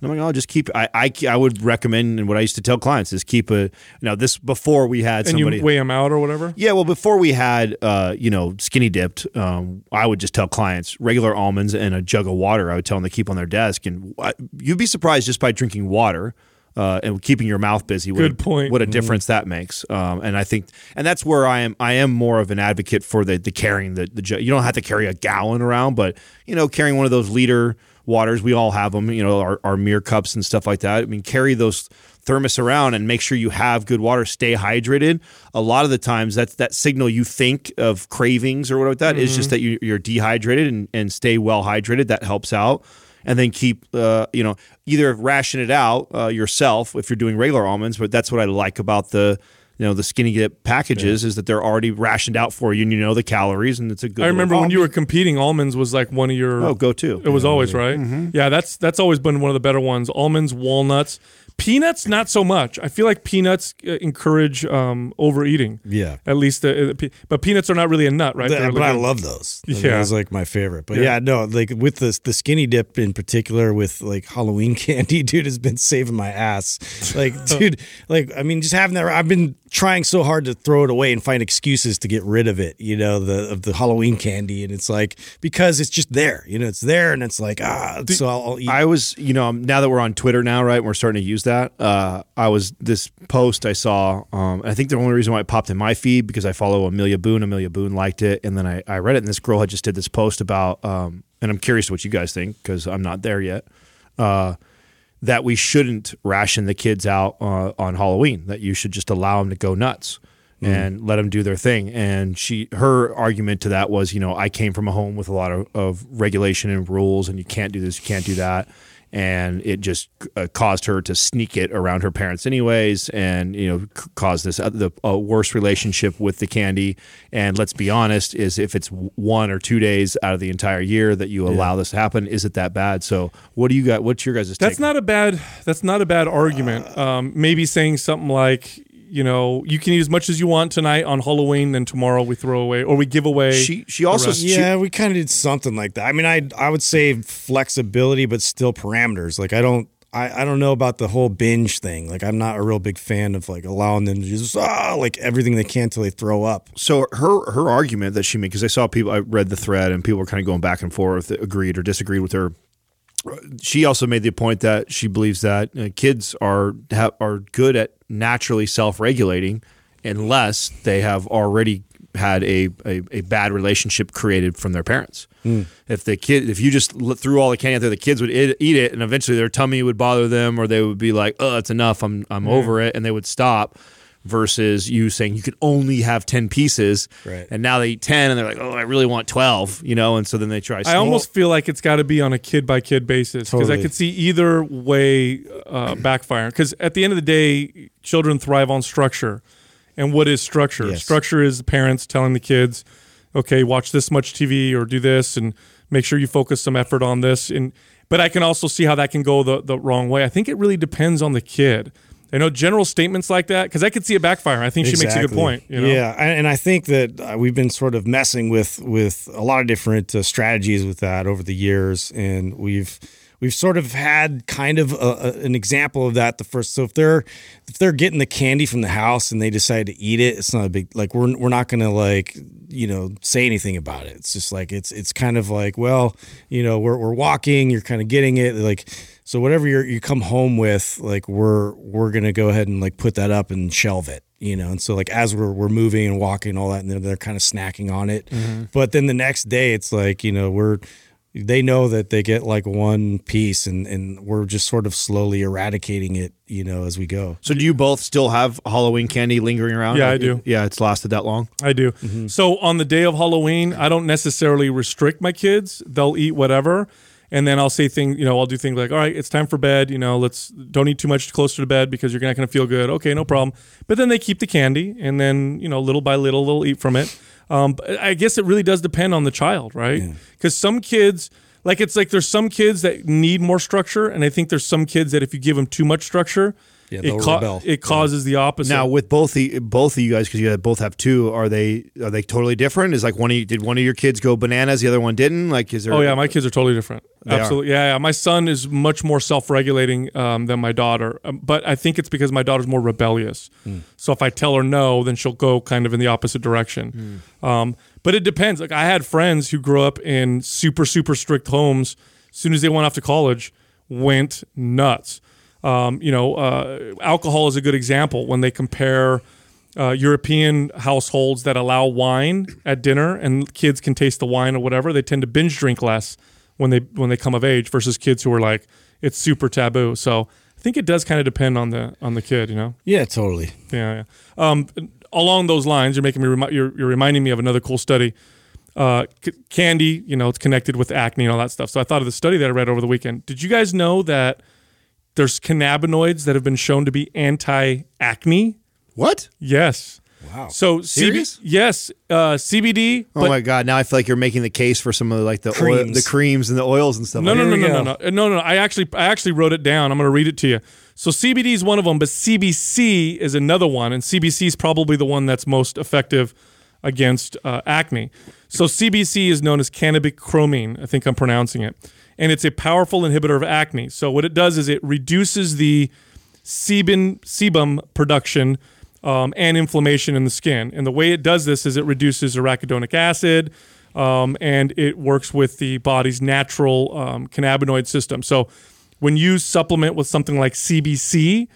And I'm like, oh, just keep. I, I I would recommend, and what I used to tell clients is keep a. Now this before we had and somebody. you weigh them out or whatever. Yeah, well, before we had, uh, you know, skinny dipped, um, I would just tell clients regular almonds and a jug of water. I would tell them to keep on their desk, and I, you'd be surprised just by drinking water uh, and keeping your mouth busy. What Good a, point. What a difference that makes. Um, and I think, and that's where I am. I am more of an advocate for the the carrying the the jug. You don't have to carry a gallon around, but you know, carrying one of those liter waters. We all have them. You know, our our mirror cups and stuff like that. I mean, carry those thermos around and make sure you have good water stay hydrated a lot of the times that's that signal you think of cravings or whatever like that is just that you, you're dehydrated and, and stay well hydrated that helps out and then keep uh, you know either ration it out uh, yourself if you're doing regular almonds but that's what i like about the you know the skinny dip packages is that they're already rationed out for you and you know the calories and it's a good I remember when you were competing, almonds was like one of your oh go to It was always right. Mm-hmm. Yeah, that's that's always been one of the better ones. Almonds, walnuts, peanuts, not so much. I feel like peanuts uh, encourage um, overeating. Yeah. at least, the, the but peanuts are not really a nut, right? Th- They're but I like a- love those. I mean, Yeah. those are like my favorite. But Yeah. yeah. no, like with the the skinny dip in particular, with like Halloween (laughs) candy, dude has been saving my ass. Like, (laughs) dude, like I mean, just having that. I've been trying so hard to throw it away and find excuses to get rid of it, you know, the of the Halloween candy, and it's like because it's just there, you know, it's there, and it's like ah, so I'll, I'll eat. I was, you know, now that we're on Twitter now, right? We're starting to use that. Uh, I was this post I saw. Um, I think the only reason why it popped in my feed because I follow Amelia Boone. Amelia Boone liked it, and then I, I read it, and this girl had just did this post about. Um, and I'm curious what you guys think because I'm not there yet. Uh, that we shouldn't ration the kids out uh, on Halloween. That you should just allow them to go nuts and let them do their thing. And she, her argument to that was, you know, I came from a home with a lot of, of regulation and rules, and you can't do this, you can't do that. And it just uh, caused her to sneak it around her parents, anyways, and you know, c- caused this uh, the a worse relationship with the candy. And let's be honest, is if it's one or two days out of the entire year that you allow this to happen, is it that bad? So, what do you got? What's your guys' take? That's not a bad. That's not a bad argument. Um, maybe saying something like, you know, you can eat as much as you want tonight on Halloween, then tomorrow we throw away or we give away. She she also rest. she- yeah, we kind of did something like that. I mean, I I would say flexibility, but still parameters. Like I don't. I, I don't know about the whole binge thing. Like I'm not a real big fan of like allowing them to just ah like everything they can till they throw up. so her her argument that she made because I saw people I read the thread and people were kind of going back and forth agreed or disagreed with her. She also made the point that she believes that uh, kids are ha, are good at naturally self regulating unless they have already had a, a, a bad relationship created from their parents. If the kid, if you just threw all the candy out there, the kids would eat, eat it, and eventually their tummy would bother them, or they would be like, "Oh, it's enough. I'm I'm over it," and they would stop. Versus you saying you could only have ten pieces, Right. and now they eat ten, and they're like, "Oh, I really want 12, you know, and so then they try. I almost feel like it's got to be on a kid by kid basis because I could see either way uh, backfiring. Because at the end of the day, children thrive on structure. And what is structure? Yes. Structure is the parents telling the kids, okay, watch this much TV or do this and make sure you focus some effort on this. And but I can also see how that can go the, the wrong way. I think it really depends on the kid. I know general statements like that because I could see it backfire. I think she makes a good point. You know? Yeah, and and I think that uh, we've been sort of messing with with a lot of different uh, strategies with that over the years, and we've we've sort of had kind of a, a, an example of that the first. So if they're if they're getting the candy from the house and they decide to eat it, it's not a big like we're we're not gonna like you know say anything about it. It's just like it's it's kind of like well you know we're we're walking, you're kind of getting it like. So whatever you you come home with, like we're we're gonna go ahead and like put that up and shelve it, you know. And so like as we're we're moving and walking and all that, and they're, they're kind of snacking on it. Mm-hmm. But then the next day, it's like you know we're they know that they get like one piece, and and we're just sort of slowly eradicating it, you know, as we go. So, do you both still have Halloween candy lingering around? Yeah, I do. Yeah, it's lasted that long. I do. Mm-hmm. So on the day of Halloween, I don't necessarily restrict my kids. They'll eat whatever. And then I'll say things, you know, I'll do things like, all right, it's time for bed. You know, let's don't eat too much closer to bed because you're not going to feel good. Okay, no problem. But then they keep the candy, and then you know, little by little, they'll eat from it. Um, but I guess it really does depend on the child, right? Because some kids, like it's like there's some kids that need more structure, and I think there's some kids that if you give them too much structure, Yeah, it, they'll ca- rebel. it causes the opposite. Now, with both the both of you guys, because you both have two, are they are they totally different? Is like one of you, did one of your kids go bananas, the other one didn't? Like, is there? Oh yeah, my kids are totally different. They. Absolutely, yeah, yeah. My son is much more self-regulating um, than my daughter, um, but I think it's because my daughter's more rebellious. Hmm. So if I tell her no, then she'll go kind of in the opposite direction. Hmm. Um, but it depends. Like I had friends who grew up in super super strict homes. As soon as they went off to college, went nuts. Um, you know, uh, alcohol is a good example when they compare uh, European households that allow wine at dinner and kids can taste the wine or whatever. They tend to binge drink less when they when they come of age versus kids who are like it's super taboo. So I think it does kind of depend on the on the kid. You know. Yeah, totally. Yeah, yeah. Um, along those lines, you're making me remi- you're, you're reminding me of another cool study. Uh, c- candy, you know, it's connected with acne and all that stuff. So I thought of the study that I read over the weekend. Did you guys know that there's cannabinoids that have been shown to be anti-acne? what? Yes. Wow. So Serious? CB- yes, uh, CBD. Oh my god! Now I feel like you're making the case for some of the, like the oil, Creams. the creams and the oils and stuff. No, like no, that. no, we no, no, no, no, no. I actually, I actually wrote it down. I'm going to read it to you. So CBD is one of them, but CBC is another one, and CBC is probably the one that's most effective against uh, acne. So CBC is known as cannabichromene. I think I'm pronouncing it, and it's a powerful inhibitor of acne. So what it does is it reduces the sebum sebum production um, and inflammation in the skin. And the way it does this is it reduces arachidonic acid um, and it works with the body's natural um, cannabinoid system. So when you supplement with something like CBC,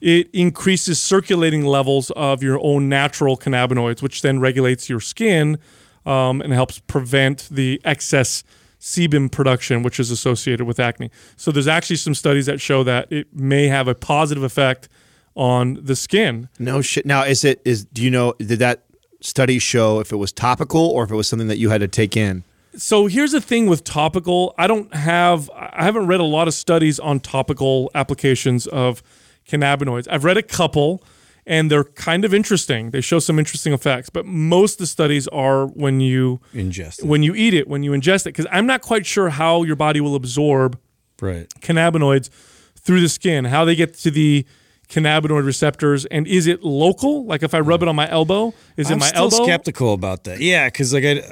it increases circulating levels of your own natural cannabinoids, which then regulates your skin um, and helps prevent the excess sebum production, which is associated with acne. So there's actually some studies that show that it may have a positive effect on the skin. No shit. Now, is it is? Do you know? Did that study show if it was topical or if it was something that you had to take in? So here's the thing with topical. I don't have. I haven't read a lot of studies on topical applications of cannabinoids. I've read a couple, and they're kind of interesting. They show some interesting effects, but most of the studies are when you Ingest. it. when you eat it, when you ingest it. Because I'm not quite sure how your body will absorb Right. cannabinoids through the skin, how they get to the cannabinoid receptors, and is it local? Like if I rub it on my elbow, is it I'm my still elbow? skeptical about that. Yeah, because like I,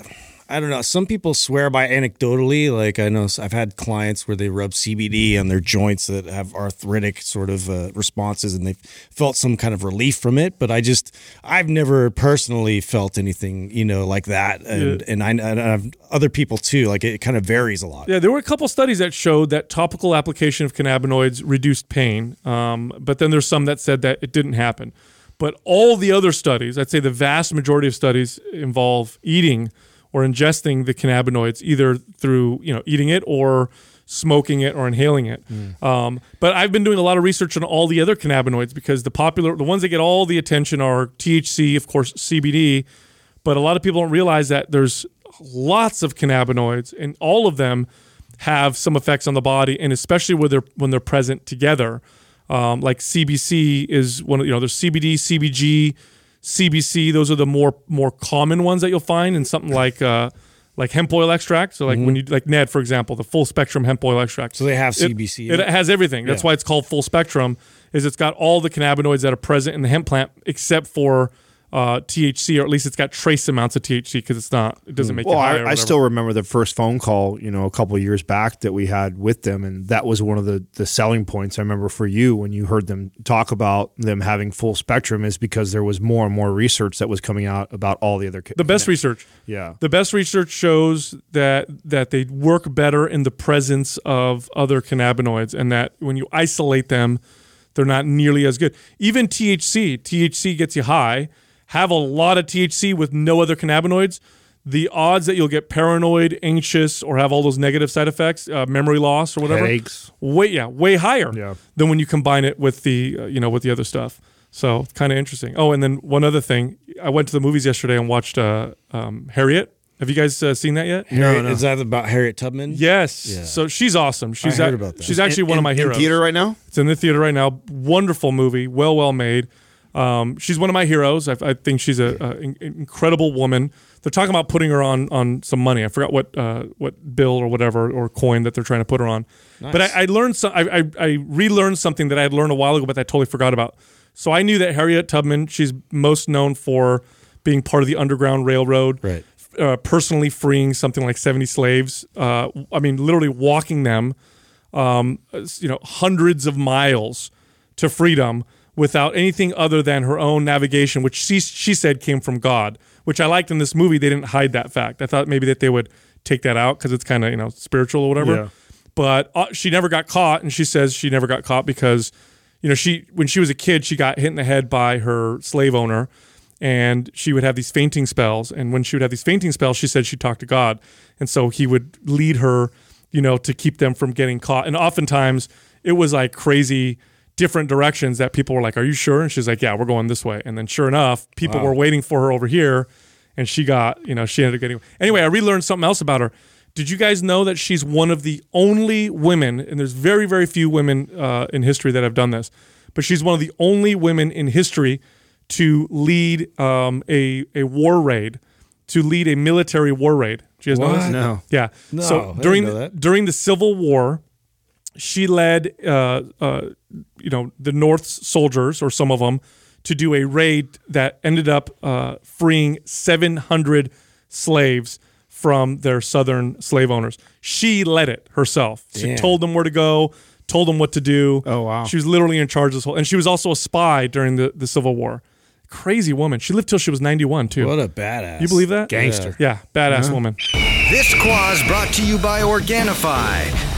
I don't know. Some people swear by anecdotally. Like I know I've had clients where they rub CBD on their joints that have arthritic sort of uh, responses, and they've felt some kind of relief from it. But I just, I've never personally felt anything, you know, like that. And and I and I've other people too. Like it kind of varies a lot. Yeah, there were a couple studies that showed that topical application of cannabinoids reduced pain, um, but then there's some that said that it didn't happen. But all the other studies, I'd say the vast majority of studies involve eating or ingesting the cannabinoids, either through you know eating it or smoking it or inhaling it. Um, but I've been doing a lot of research on all the other cannabinoids because the popular, the ones that get all the attention are THC, of course, CBD. But a lot of people don't realize that there's lots of cannabinoids, and all of them have some effects on the body, and especially when they're when they're present together. Um, like CBC is one of you know there's CBD, CBG, CBC. Those are the more more common ones that you'll find in something like uh, like hemp oil extract. So like when you like Ned for example, the full spectrum hemp oil extract. So they have It- CBC. It, has everything. That's Yeah. why it's called full spectrum. Is it's got all the cannabinoids that are present in the hemp plant except for uh, THC, or at least it's got trace amounts of THC because it's not. It doesn't make Well, it high. or I, I still remember the first phone call, you know, a couple of years back that we had with them, and that was one of the the selling points. I remember for you when you heard them talk about them having full spectrum is because there was more and more research that was coming out about all the other. Kids the best research. yeah. The best research shows that that they work better in the presence of other cannabinoids, and that when you isolate them, they're not nearly as good. Even THC, THC gets you high. Have a lot of THC with no other cannabinoids. The odds that you'll get paranoid, anxious, or have all those negative side effects, uh, memory loss, or whatever, Headaches. way yeah, way higher Yeah. than when you combine it with the uh, you know with the other stuff. So kind of interesting. Oh, and then one other thing, I went to the movies yesterday and watched uh, um, Harriet. Have you guys uh, seen that yet? Harriet, Is that about Harriet Tubman? Yes. Yeah. So she's awesome. She's heard ac- about that. She's actually In- one of my in- heroes. In theater right now. It's in the theater right now. Wonderful movie. Well, well made. Um, she's one of my heroes. I, I think she's a, a in- incredible woman. They're talking about putting her on on some money. I forgot what uh, what bill or whatever or coin that they're trying to put her on. But I, I learned some. I, I, I relearned something that I had learned a while ago, but that I totally forgot about. So I knew that Harriet Tubman. She's most known for being part of the Underground Railroad Right. uh, personally freeing something like 70 slaves. Uh, I mean, literally walking them, um, you know, hundreds of miles to freedom without anything other than her own navigation, which she, she said came from God, which I liked in this movie. They didn't hide that fact. I thought maybe that they would take that out because it's kind of, you know, spiritual or whatever. Yeah. But uh, she never got caught. And she says she never got caught because, you know, she, when she was a kid, she got hit in the head by her slave owner and she would have these fainting spells. And when she would have these fainting spells, she said she talked to God, and so he would lead her, you know, to keep them from getting caught. And oftentimes it was like crazy different directions that people were like, "Are you sure?" And she's like, "Yeah, we're going this way." And then sure enough, people were waiting for her over here, and she got, you know, she ended up getting. Anyway, I relearned something else about her. Did you guys know that she's one of the only women, and there's very, very few women uh, in history that have done this, but she's one of the only women in history to lead um, a a war raid, to lead a military war raid. Do you guys know What? this? No. Yeah. No, so during during the Civil War, she led uh, uh, you know the North's soldiers or some of them to do a raid that ended up uh, freeing 700 slaves from their southern slave owners. She led it herself. She told them where to go, told them what to do. Oh, wow. She was literally in charge of this whole, and she was also a spy during the, the Civil War. Crazy woman. She lived till she was 91 too. What a badass. you believe that? Gangster. Yeah, badass woman. This Quah's brought to you by Organifi.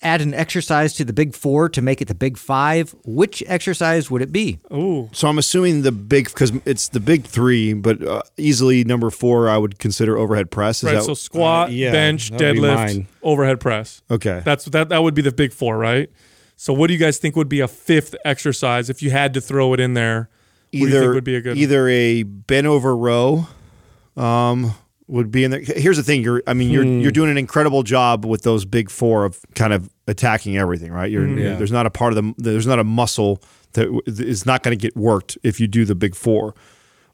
add an exercise to the big four to make it the big five, which exercise would it be? Ooh. So I'm assuming the big because it's the big three, but uh, easily number four I would consider overhead press. Is Right. that so squat, Uh, yeah, bench, that be deadlift, overhead press. okay? That's that. That would be the big four, right? So, what do you guys think would be a fifth exercise if you had to throw it in there? What do you either would be a good? either a bent over row, um, would be in there. Here's the thing: you're, I mean, you're Hmm. you're doing an incredible job with those big four of kind of attacking everything, right? You're, Hmm. Yeah. There's not a part of the there's not a muscle that is not going to get worked if you do the big four.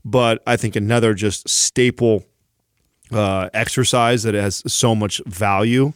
But I think another just staple uh, exercise that has so much value,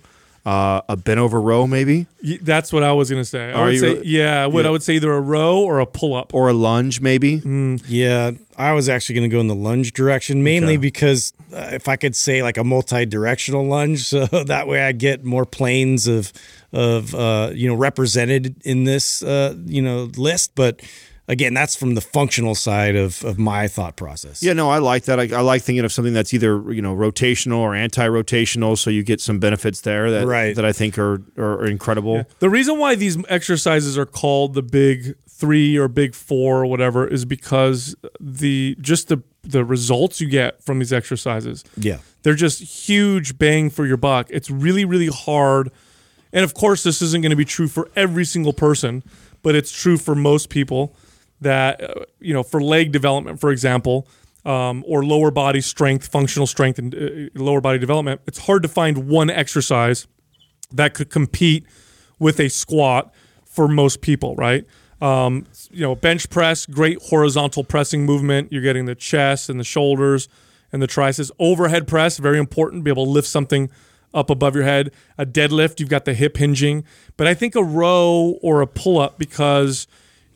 uh, a bent over row maybe, Y- That's what I was gonna say. I Are would you say, really- yeah, what. Yeah. I would say either a row or a pull up. or a lunge maybe. Yeah, I was actually going to go in the lunge direction, mainly because uh, if I could say like a multi-directional lunge, (laughs) so that way I get more planes of of uh, you know represented in this uh, you know list. But again, that's from the functional side of of my thought process. Yeah, no, I like that. I, I like thinking of something that's either you know rotational or anti-rotational, so you get some benefits there that Right. that I think are are, incredible. The reason why these exercises are called the big three or big four or whatever is because the just the the results you get from these exercises. yeah. They're just huge bang for your buck. It's really, really hard. And of course, this isn't going to be true for every single person, but it's true for most people that, uh, you know, for leg development, for example, um, or lower body strength, functional strength, and uh, lower body development, it's hard to find one exercise that could compete with a squat for most people, right? Um, you know, bench press, great horizontal pressing movement. You're getting the chest and the shoulders and the triceps. Overhead press, very important, be able to lift something up above your head. A deadlift, you've got the hip hinging. But I think a row or a pull up because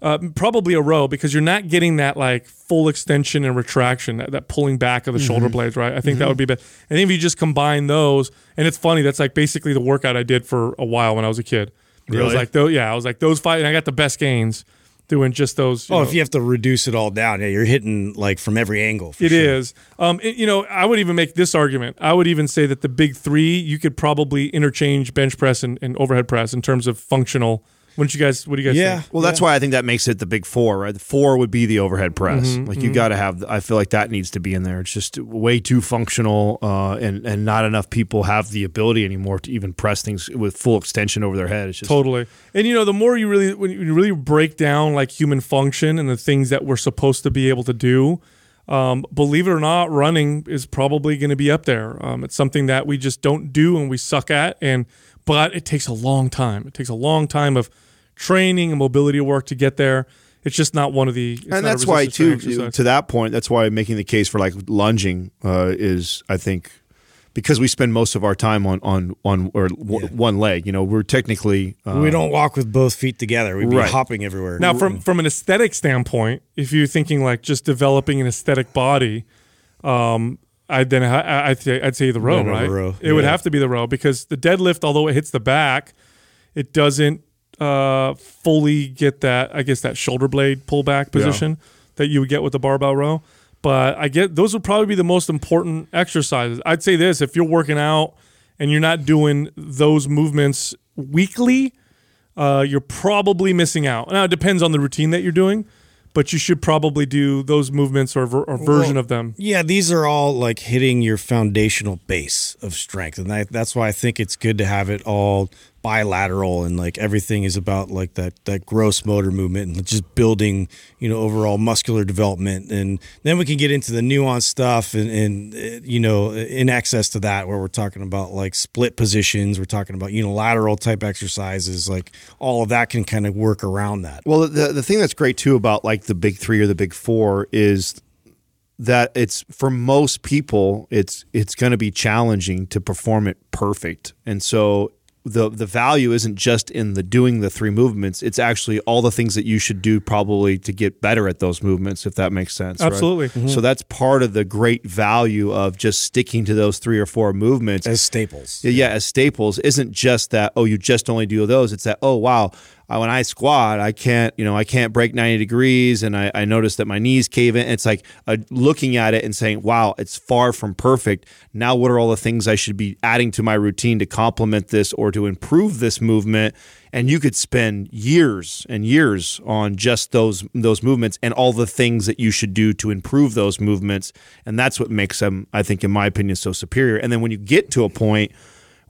uh, probably a row because you're not getting that like full extension and retraction, that, that pulling back of the shoulder blades, right? I think that would be better. And if you just combine those, and it's funny, that's like basically the workout I did for a while when I was a kid. It was Really? like, those, yeah, I was like those five, and I got the best gains doing just those. Oh, know, if you have to reduce it all down, yeah, you're hitting like from every angle. It sure. is. Um, it- you know, I would even make this argument. I would even say that the big three, you could probably interchange bench press and, and overhead press in terms of functional. Wouldn't you guys? What do you guys Yeah. think? Well, that's why I think that makes it the big four, right? The four would be the overhead press. Mm-hmm, like you got to have. I feel like that needs to be in there. It's just way too functional, uh, and and not enough people have the ability anymore to even press things with full extension over their head. It's just Totally. And you know, the more you really when you really break down like human function and the things that we're supposed to be able to do, um, believe it or not, running is probably going to be up there. Um, it's something that we just don't do and we suck at, and but it takes a long time. It takes a long time of training and mobility work to get there. It's just not one of the. it's not a and that's why too exercise. to that point that's why making the case for like lunging uh, is i think because we spend most of our time on on on or w- one leg you know we're technically uh, we don't walk with both feet together. We'd be Right. hopping everywhere. Now, from from an aesthetic standpoint, if you're thinking like just developing an aesthetic body, um, I'd then I, I'd say I'd say the row, right? row, It would have to be the row because the deadlift, although it hits the back, it doesn't uh, fully get that. I guess that shoulder blade pullback position that you would get with the barbell row. But I get those would probably be the most important exercises. I'd say this: if you're working out and you're not doing those movements weekly, uh, you're probably missing out. Now it depends on the routine that you're doing, but you should probably do those movements or, or version Well, of them. Yeah, these are all like hitting your foundational base of strength, and that's why I think it's good to have it all bilateral and like everything is about like that that gross motor movement and just building you know overall muscular development, and then we can get into the nuanced stuff and, and uh, you know in excess to that where we're talking about like split positions, we're talking about unilateral type exercises, like all of that can kind of work around that. Well, the the thing that's great too about like the big three or the big four is that it's for most people it's it's going to be challenging to perform it perfect. And so the the value isn't just in the doing the three movements. It's actually all the things that you should do probably to get better at those movements, if that makes sense. right? Absolutely. Mm-hmm. So that's part of the great value of just sticking to those three or four movements as staples. yeah, as staples isn't just that. Oh, you just only do those. It's that. Oh, wow. When I squat, I can't. You know, I can't break ninety degrees, and I, I notice that my knees cave in. It's like uh, looking at it and saying, "Wow, it's far from perfect." Now, what are all the things I should be adding to my routine to complement this or to improve this movement? And you could spend years and years on just those those movements and all the things that you should do to improve those movements. And that's what makes them, I think, in my opinion, so superior. And then when you get to a point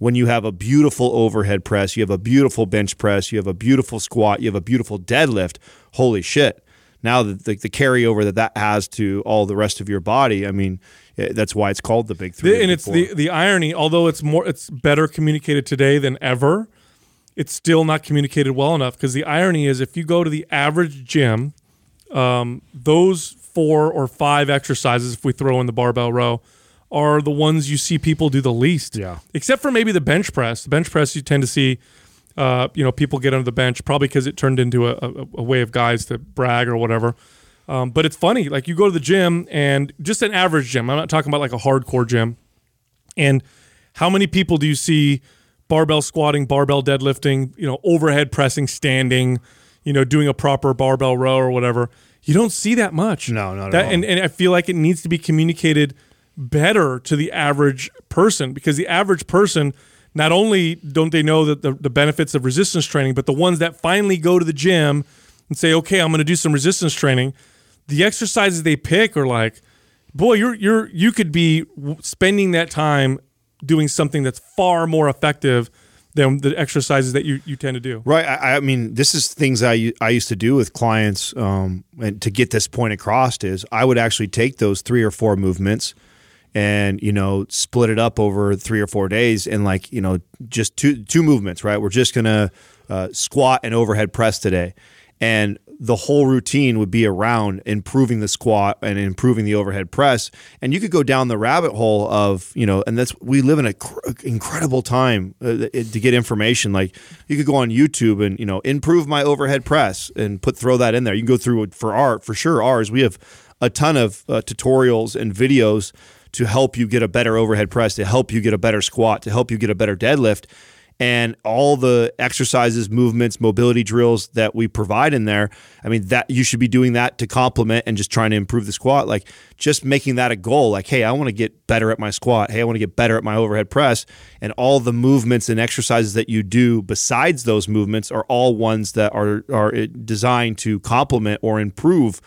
when you have a beautiful overhead press, you have a beautiful bench press, you have a beautiful squat, you have a beautiful deadlift. Holy shit! Now the, the, the carryover that that has to all the rest of your body, I mean, eh, that's why it's called the big three. The- and it's the the irony, although it's more it's better communicated today than ever, it's still not communicated well enough because the irony is if you go to the average gym, um, those four or five exercises, if we throw in the barbell row, are the ones you see people do the least. Yeah. Except for maybe the bench press. The bench press you tend to see uh, you know, people get under the bench probably because it turned into a, a, a way of guys to brag or whatever. Um, but it's funny, like you go to the gym and just an average gym. I'm not talking about like a hardcore gym. And how many people do you see barbell squatting, barbell deadlifting, you know, overhead pressing, standing, you know, doing a proper barbell row or whatever? You don't see that much. No, not at that, all. And, and I feel like it needs to be communicated better to the average person because the average person not only don't they know that the, the benefits of resistance training, but the ones that finally go to the gym and say, okay, I'm going to do some resistance training, the exercises they pick are like, boy, you're you're you could be spending that time doing something that's far more effective than the exercises that you, you tend to do. Right. I, I mean, this is things I, I used to do with clients, um, and to get this point across is I would actually take those three or four movements, and you know split it up over three or four days, and like you know just two two movements. Right. We're just gonna uh, squat and overhead press today, and the whole routine would be around improving the squat and improving the overhead press. And you could go down the rabbit hole of, you know, and that's, we live in an incredible time uh, to get information. Like you could go on YouTube and, you know, improve my overhead press and put, throw that in there. You can go through for art, for sure. Ours, we have a ton of uh, tutorials and videos to help you get a better overhead press, to help you get a better squat, to help you get a better deadlift and all the exercises, movements, mobility drills that we provide in there. I mean, that you should be doing that to complement and just trying to improve the squat. Like just making that a goal. Like, hey, I want to get better at my squat. Hey, I want to get better at my overhead press. And all the movements and exercises that you do besides those movements are all ones that are are eh, designed to complement or improve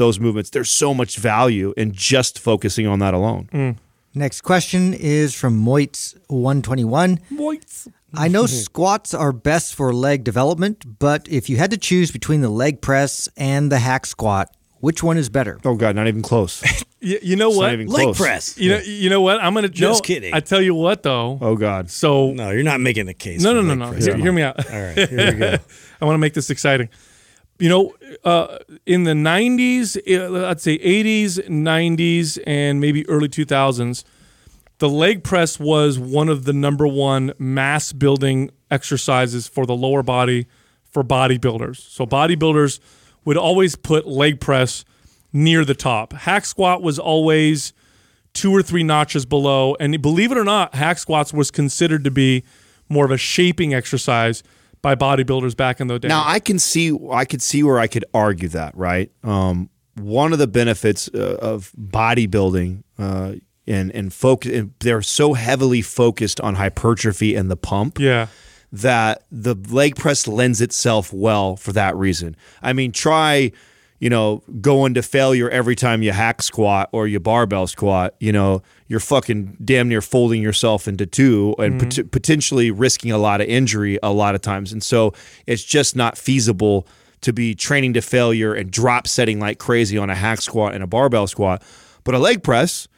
those movements. There's so much value in just focusing on that alone. Mm. Next question is from Moitz 121. Moitz. I know (laughs) squats are best for leg development, but if you had to choose between the leg press and the hack squat, which one is better? Oh God, not even close. (laughs) You, you know It's not what? even Leg close. press. You know, you know what? I'm gonna Just no, kidding. I tell you what, though. Oh God. So No, you're not making the case. no, no, no, no. Hear, hear me out. All right, here we go. (laughs) I want to make this exciting. You know, uh, in the 90s, uh, I'd say 80s, 90s, and maybe early 2000s, the leg press was one of the number one mass building exercises for the lower body for bodybuilders. So bodybuilders would always put leg press near the top. Hack squat was always two or three notches below. And believe it or not, hack squats was considered to be more of a shaping exercise by bodybuilders back in the day. Now I can see I could see where I could argue that, right? Um, one of the benefits uh, of bodybuilding uh, and and focus, and they're so heavily focused on hypertrophy and the pump yeah. that the leg press lends itself well for that reason. I mean, try, you know, going to failure every time you hack squat or you barbell squat. You know, you're fucking damn near folding yourself into two and mm-hmm. pot- potentially risking a lot of injury a lot of times. And so it's just not feasible to be training to failure and drop setting like crazy on a hack squat and a barbell squat. But a leg press,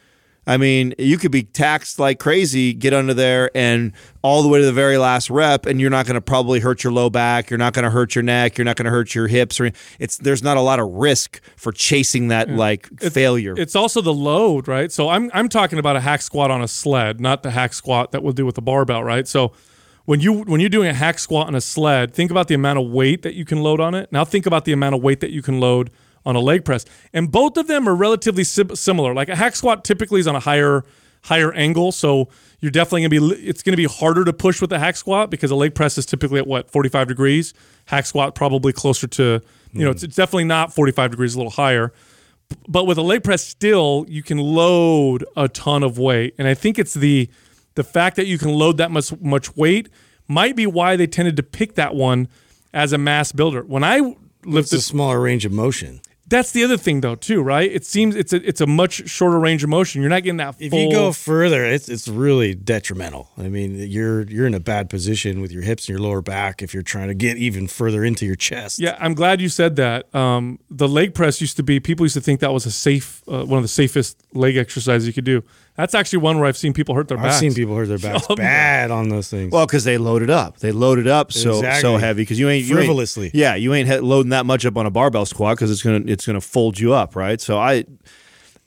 I mean, you could be taxed like crazy, get under there, and all the way to the very last rep, and you're not going to probably hurt your low back. You're not going to hurt your neck. You're not going to hurt your hips. Or it's there's not a lot of risk for chasing that mm. like failure. It's also the load, right? So I'm I'm talking about a hack squat on a sled, not the hack squat that we'll do with the barbell, right? So when you when you're doing a hack squat on a sled, think about the amount of weight that you can load on it. Now think about the amount of weight that you can load on a leg press, and both of them are relatively sim- similar. Like a hack squat typically is on a higher higher angle, so you're definitely gonna be it's gonna be harder to push with a hack squat because a leg press is typically at what 45 degrees. Hack squat probably closer to you know it's, hmm. it's definitely not 45 degrees, a little higher. But with a leg press, still you can load a ton of weight, and I think it's the the fact that you can load that much much weight might be why they tended to pick that one as a mass builder. When I It's lifted a smaller range of motion. That's the other thing though too, right? It seems it's a it's a much shorter range of motion. You're not getting that If full. you go further, it's it's really detrimental. I mean, you're you're in a bad position with your hips and your lower back if you're trying to get even further into your chest. yeah, I'm glad you said that. Um, the leg press used to be people used to think that was a safe uh, one of the safest leg exercises you could do. That's actually one where I've seen people hurt their I've backs. seen people hurt their (laughs) backs Oh, bad on those things. Well, because they load it up. They load it up so so Exactly. heavy because you ain't you ain't- Frivolously. yeah, you ain't he- loading that much up on a barbell squat because it's gonna it's gonna fold you up, right? So I,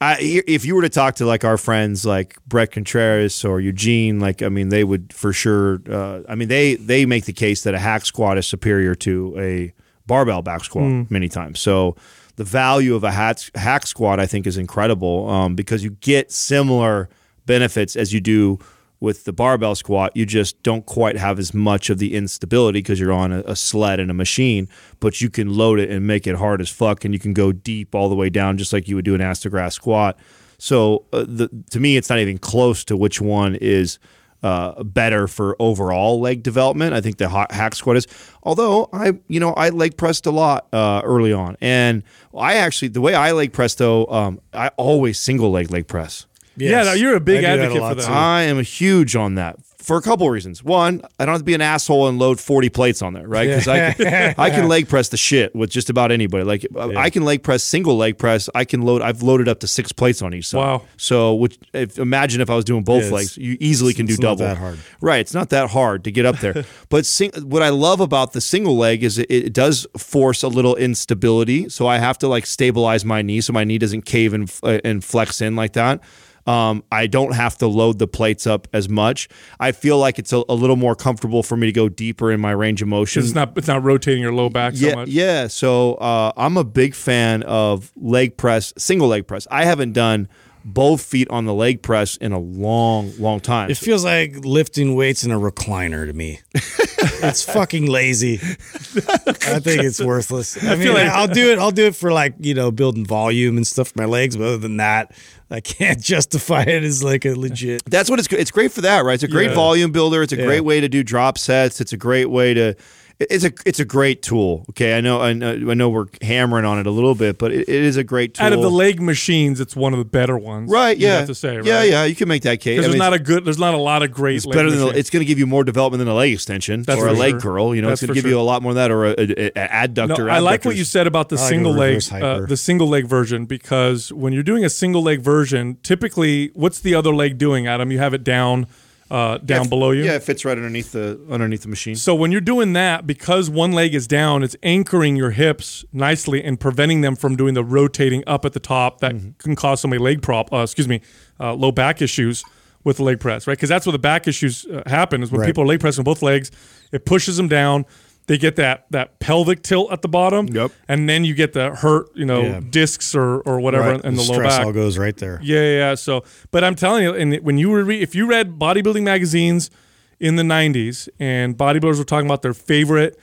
I if you were to talk to like our friends like Bret Contreras or Eugene, like I mean, they would for sure. Uh, I mean, they they make the case that a hack squat is superior to a barbell back squat many times. So the value of a hack, hack squat, I think, is incredible um, because you get similar benefits as you do with the barbell squat. You just don't quite have as much of the instability because you're on a, a sled and a machine, but you can load it and make it hard as fuck, and you can go deep all the way down just like you would do an ass grass squat. So uh, the, to me, it's not even close to which one is uh, better for overall leg development. I think the hack squat is. Although I, you know, I leg pressed a lot uh, early on, and I actually the way I leg press though, um, I always single leg leg press. Yeah, no, you're a big I do that advocate lot for that. too. I am huge on that for a couple of reasons. One, I don't have to be an asshole and load 40 plates on there, right? Because I, can, (laughs) I can leg press the shit with just about anybody. Like I can leg press single leg press. I can load. I've loaded up to six plates on each side. Wow. So which, if, imagine if I was doing both Yeah, legs, you easily can do it's not double. that hard. Right. It's not that hard to get up there. (laughs) but sing, what I love about the single leg is it, it does force a little instability. So I have to like stabilize my knee so my knee doesn't cave and, uh, and flex in like that. Um, I don't have to load the plates up as much. I feel like it's a, a little more comfortable for me to go deeper in my range of motion. It's not it's not rotating your low back yeah, so much. yeah. So uh, I'm a big fan of leg press, single leg press. I haven't done both feet on the leg press in a long, long time. It feels like lifting weights in a recliner to me. (laughs) it's fucking lazy. I think it's worthless. I, mean, feel like- I'll do it. I'll do it for like you know building volume and stuff for my legs. But other than that, I can't justify it as like a legit. That's what it's it's great for that, right? It's a great Yeah. volume builder. It's a Yeah. great way to do drop sets. It's a great way to it's a it's a great tool. Okay, I know I know, I know we're hammering on it a little bit, but it, it is a great tool. Out of the leg machines, it's one of the better ones. right? you Yeah, have to say, right? yeah, yeah. You can make that case. I there's mean, not a good, there's not a lot of great. it's leg better than a, machines. it's going to give you more development than a leg extension That's or a for leg sure. curl. You know, That's it's going to for give you a lot more than that or a, a, a adductor. No, I like what you said about the I like single leg, uh, the single leg version, because when you're doing a single leg version, typically, what's the other leg doing, Adam? You have it down, uh, down Yeah, below you. Yeah, it fits right underneath the underneath the machine. So when you're doing that, because one leg is down, it's anchoring your hips nicely and preventing them from doing the rotating up at the top that Mm-hmm. can cause so many leg prop, uh, excuse me, uh, low back issues with the leg press, right? Because that's where the back issues uh, happen is when Right. people are leg pressing both legs, it pushes them down. They get that that pelvic tilt at the bottom, Yep. and then you get the hurt, you know, Yeah. discs or or whatever Right. in the, low back. all goes right there. Yeah, yeah, yeah. So, but I'm telling you, and when you were re- if you read bodybuilding magazines in the '90s, and bodybuilders were talking about their favorite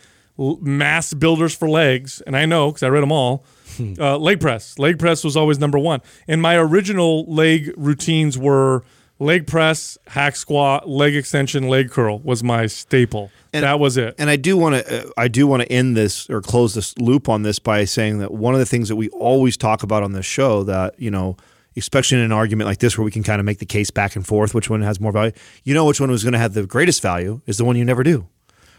mass builders for legs, and I know because I read them all. (laughs) uh, leg press, leg press was always number one, and my original leg routines were leg press, hack squat, leg extension, leg curl was my staple. And- that was it. And I do want to, uh, I do want to end this or close this loop on this by saying that one of the things that we always talk about on this show that you know, especially in an argument like this where we can kind of make the case back and forth, which one has more value? You know, which one was going to have the greatest value is the one you never do,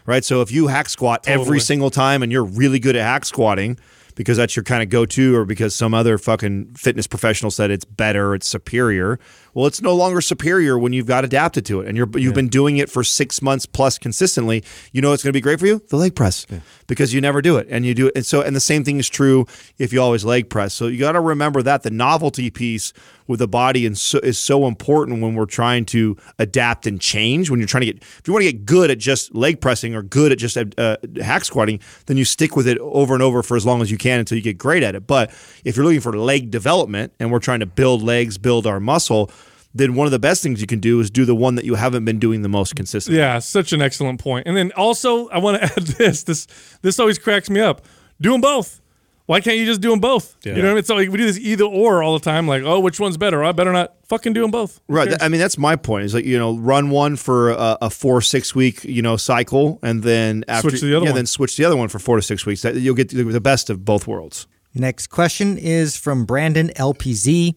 right? So if you hack squat every single time and you're really good at hack squatting because that's your kind of go-to or because some other fucking fitness professional said it's better, it's superior. Well, it's no longer superior when you've got adapted to it and you're you've been doing it for six months plus consistently. You know it's going to be great for you, the leg press, because you never do it and you do it. And so, and the same thing is true if you always leg press. So you got to remember that the novelty piece with the body and so, is so important when we're trying to adapt and change. When you're trying to get, if you want to get good at just leg pressing or good at just uh, hack squatting, then you stick with it over and over for as long as you can until you get great at it. But if you're looking for leg development and we're trying to build legs, build our muscle, then one of the best things you can do is do the one that you haven't been doing the most consistently. Yeah, such an excellent point. And then also, I want to (laughs) add this. This this always cracks me up. Do them both. Why can't you just do them both? You know what I mean? It's like we do this either or all the time. Like, oh, which one's better? Oh, I better not fucking do them both. Right. I mean, that's my point. Is like you know, run one for a, a four six week you know cycle, and then after Switch to the other yeah, one. then switch the other one for four to six weeks. That- You'll get the best of both worlds. Next question is from Brandon LPZ.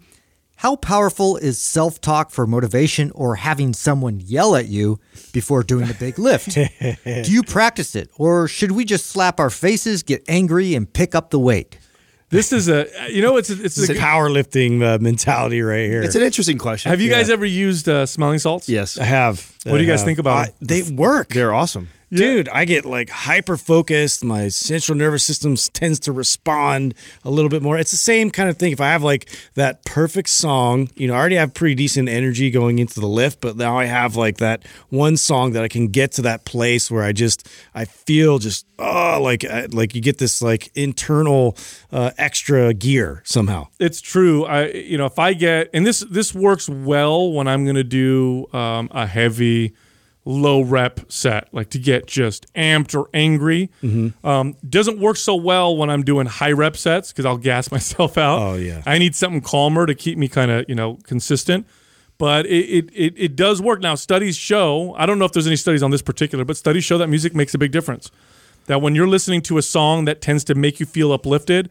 How powerful is self talk for motivation or having someone yell at you before doing a big lift? (laughs) Do you practice it or should we just slap our faces, get angry, and pick up the weight? this is a you know it's a, it's It's a, a powerlifting uh, mentality right here. It's an interesting question. have you guys ever used uh, smelling salts? Yes, I have. What do you I guys have. think about I- them? they work. they're awesome. Dude, I get like hyper focused. My central nervous system tends to respond a little bit more. It's the same kind of thing. If I have like that perfect song, you know, I already have pretty decent energy going into the lift, but now I have like that one song that I can get to that place where I just I feel just oh like like you get this like internal uh, extra gear somehow. it's true. I you know if I get and this this works well when I'm going to do um, a heavy low rep set, like to get just amped or angry. Um, doesn't work so well when I'm doing high rep sets because I'll gas (laughs) myself out. Oh, yeah. I need something calmer to keep me kind of you know consistent. But it, it, it, it does work. Now, studies show, I don't know if there's any studies on this particular, but studies show that music makes a big difference. That when you're listening to a song that tends to make you feel uplifted,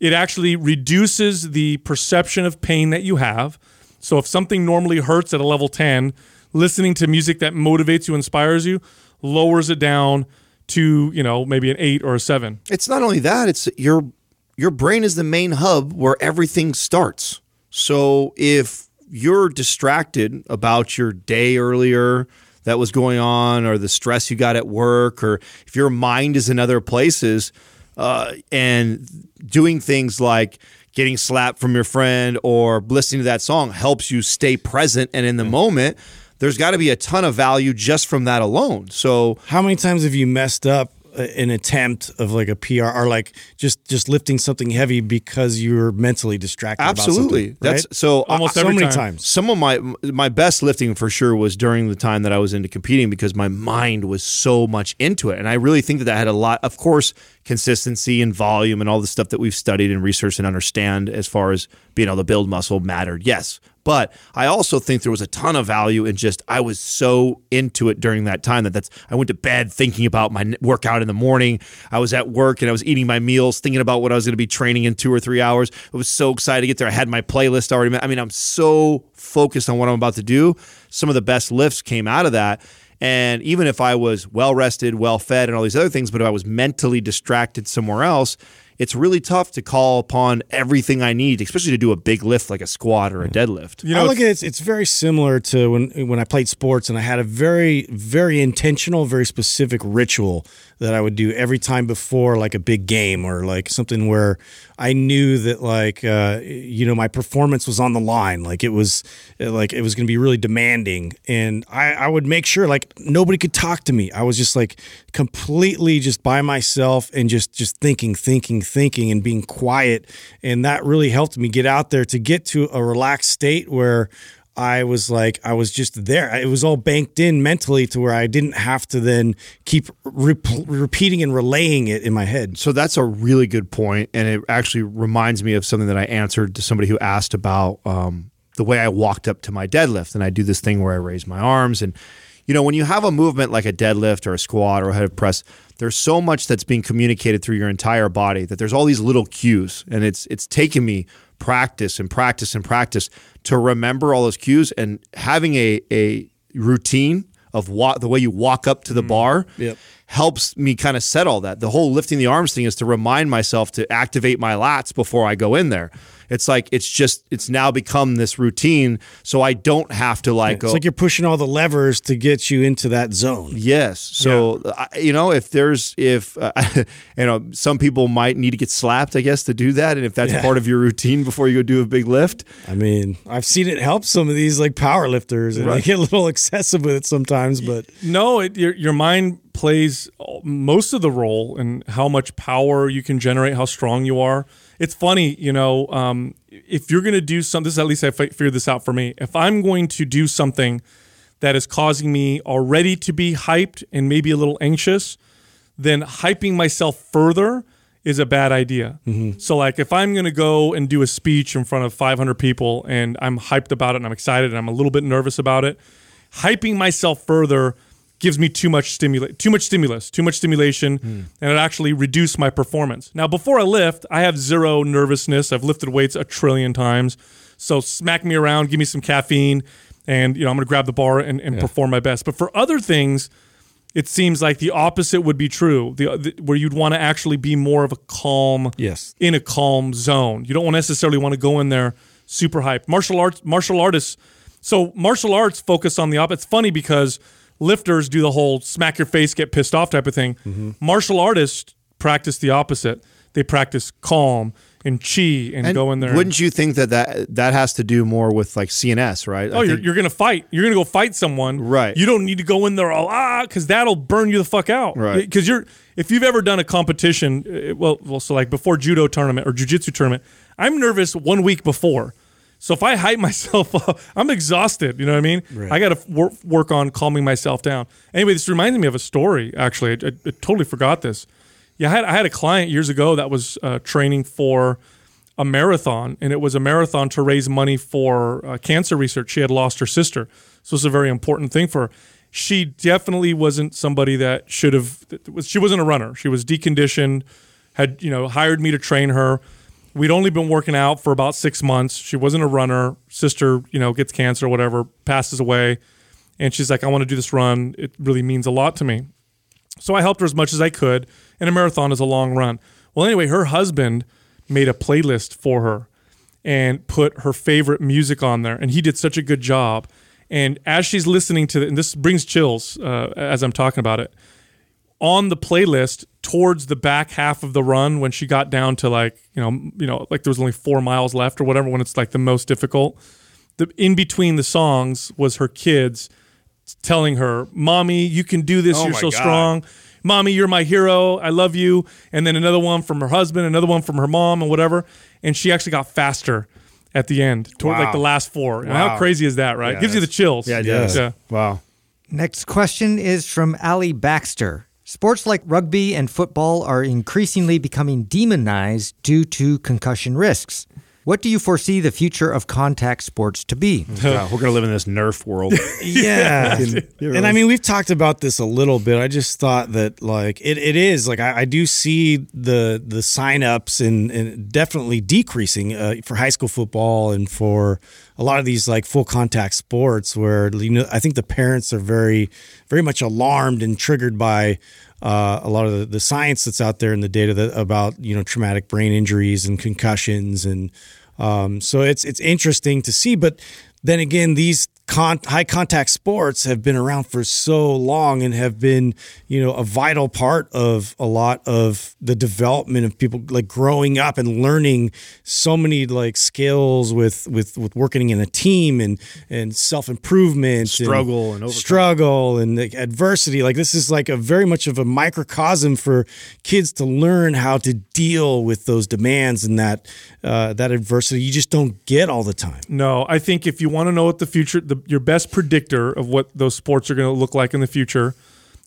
it actually reduces the perception of pain that you have. So if something normally hurts at a level 10, listening to music that motivates you, inspires you, lowers it down to, you know, maybe an 8 or a 7. It's not only that; it's your your brain is the main hub where everything starts. So if you're distracted about your day earlier that was going on, or the stress you got at work, or if your mind is in other places, uh, and doing things like getting slapped from your friend or listening to that song helps you stay present and in the moment. There's got to be a ton of value just from that alone. So How many times have you messed up uh, an attempt of like a PR or like just just lifting something heavy because you're mentally distracted? absolutely, about something, that's right? so Almost so every many time. times. some of my my best lifting for sure was during the time that I was into competing because my mind was so much into it, and I really think that that had a lot. Of course, consistency and volume and all the stuff that we've studied and researched and understand as far as being able to build muscle mattered. Yes. But I also think there was a ton of value in just I was so into it during that time that that's I went to bed thinking about my workout in the morning. I was at work and I was eating my meals, thinking about what I was going to be training in two or three hours. I was so excited to get there. I had my playlist already. I mean, I'm so focused on what I'm about to do. Some of the best lifts came out of that. And even if I was well rested, well fed, and all these other things, but if I was mentally distracted somewhere else, it's really tough to call upon everything I need, especially to do a big lift like a squat or a mm-hmm. deadlift. You I know, look at it, it's, it's very similar to when when I played sports and I had a very very intentional, very specific ritual that I would do every time before like a big game or like something where I knew that like uh, you know my performance was on the line, like it was like it was going to be really demanding, and I, I would make sure like nobody could talk to me. I was just like completely just by myself and just just thinking, thinking, thinking, and being quiet, and that really helped me get out there to get to a relaxed state where. I was like, I was just there. It was all banked in mentally to where I didn't have to then keep re- repeating and relaying it in my head. So that's a really good point, and it actually reminds me of something that I answered to somebody who asked about um, the way I walked up to my deadlift. And I do this thing where I raise my arms, and you know, when you have a movement like a deadlift or a squat or a head press, there's so much that's being communicated through your entire body that there's all these little cues, and it's it's taken me practice and practice and practice to remember all those cues and having a a routine of what the way you walk up to the mm-hmm. bar Yep. helps me kind of set all that. The whole lifting the arms thing is to remind myself to activate my lats before I go in there. It's like it's just it's now become this routine, so I don't have to like It's go. like you're pushing all the levers to get you into that zone. Yes. So I you know, if there's if uh, (laughs) you know, some people might need to get slapped, I guess, to do that, and if that's Yeah. part of your routine before you go do a big lift, I mean, I've seen it help some of these like power lifters, and they get a little (laughs) excessive with it sometimes. But No, it, your your mind plays most of the role in how much power you can generate, how strong you are. It's funny, you know, um, if you're going to do something. This is at least I figured this out for me. If I'm going to do something that is causing me already to be hyped and maybe a little anxious, then hyping myself further is a bad idea. So, like, if I'm going to go and do a speech in front of 500 people and I'm hyped about it and I'm excited and I'm a little bit nervous about it, hyping myself further gives me too much stimulus, too much stimulus, too much stimulation, hmm. and it actually reduced my performance. Now, before I lift, I have zero nervousness. I've lifted weights a trillion times. So smack me around, give me some caffeine, and you know I'm going to grab the bar and, and perform my best. But for other things, it seems like the opposite would be true. The, the where you'd want to actually be more of a calm, Yes. in a calm zone. You don't necessarily want to go in there super hyped. Martial arts, martial artists. So martial arts focus on the opposite. It's funny because lifters do the whole smack your face, get pissed off type of thing. Mm-hmm. Martial artists practice the opposite. They practice calm and chi and, and go in there. wouldn't you think that that that has to do more with like CNS, right? I Oh, you're, you're gonna fight. You're gonna go fight someone. Right. You don't need to go in there all ah, because that'll burn you the fuck out. Right. Because you're if you've ever done a competition, uh, well, well, so like before judo tournament or jujitsu tournament, I'm nervous one week before. So if I hype myself (laughs) up, I'm exhausted. You know what I mean? I got to wor- work on calming myself down. Anyway, this reminds me of a story. Actually, I, I, I totally forgot this. Yeah, I had I had a client years ago that was uh, training for a marathon, and it was a marathon to raise money for uh, cancer research. She had lost her sister, so it's a very important thing for her. She definitely wasn't somebody that should have. She wasn't a runner. She was deconditioned. Had you know hired me to train her. We'd only been working out for about six months. She wasn't a runner. Sister, you know, gets cancer, or whatever, passes away, and she's like, "I want to do this run. It really means a lot to me." So I helped her as much as I could, and a marathon is a long run. Well, anyway, her husband made a playlist for her and put her favorite music on there, and he did such a good job. And as she's listening to it, and this brings chills uh, as I'm talking about it, on the playlist towards the back half of the run when she got down to like you know you know like there was only four miles left or whatever when it's like the most difficult the in between the songs was her kids telling her mommy you can do this Oh you're so God. strong mommy you're my hero i love you and then another one from her husband another one from her mom and whatever and she actually got faster at the end toward like the last four and how crazy is that right Yeah, gives you the chills yeah, it Yeah. does. Yeah. Wow. Next question is from Ali Baxter. Sports like rugby and football are increasingly becoming demonized due to concussion risks. What do you foresee the future of contact sports to be? (laughs) Wow, we're gonna live in this Nerf world. (laughs) Yeah. (laughs) and I mean, we've talked about this a little bit. I just thought that like it, it is like I, I do see the the signups and, and definitely decreasing uh, for high school football and for a lot of these like full contact sports where you know I think the parents are very very much alarmed and triggered by uh, a lot of the, the science that's out there and the data that, about you know traumatic brain injuries and concussions and um, so it's it's interesting to see. But then again, these con- high contact sports have been around for so long and have been you know a vital part of a lot of the development of people like growing up and learning so many like skills with with with working in a team and and self improvement Struggle and overcome. struggle and like, adversity. Like this is like a very much of a microcosm for kids to learn how to deal with those demands and that uh, that adversity you just don't get all the time. No, I think if you want to know what the future, the, your best predictor of what those sports are going to look like in the future,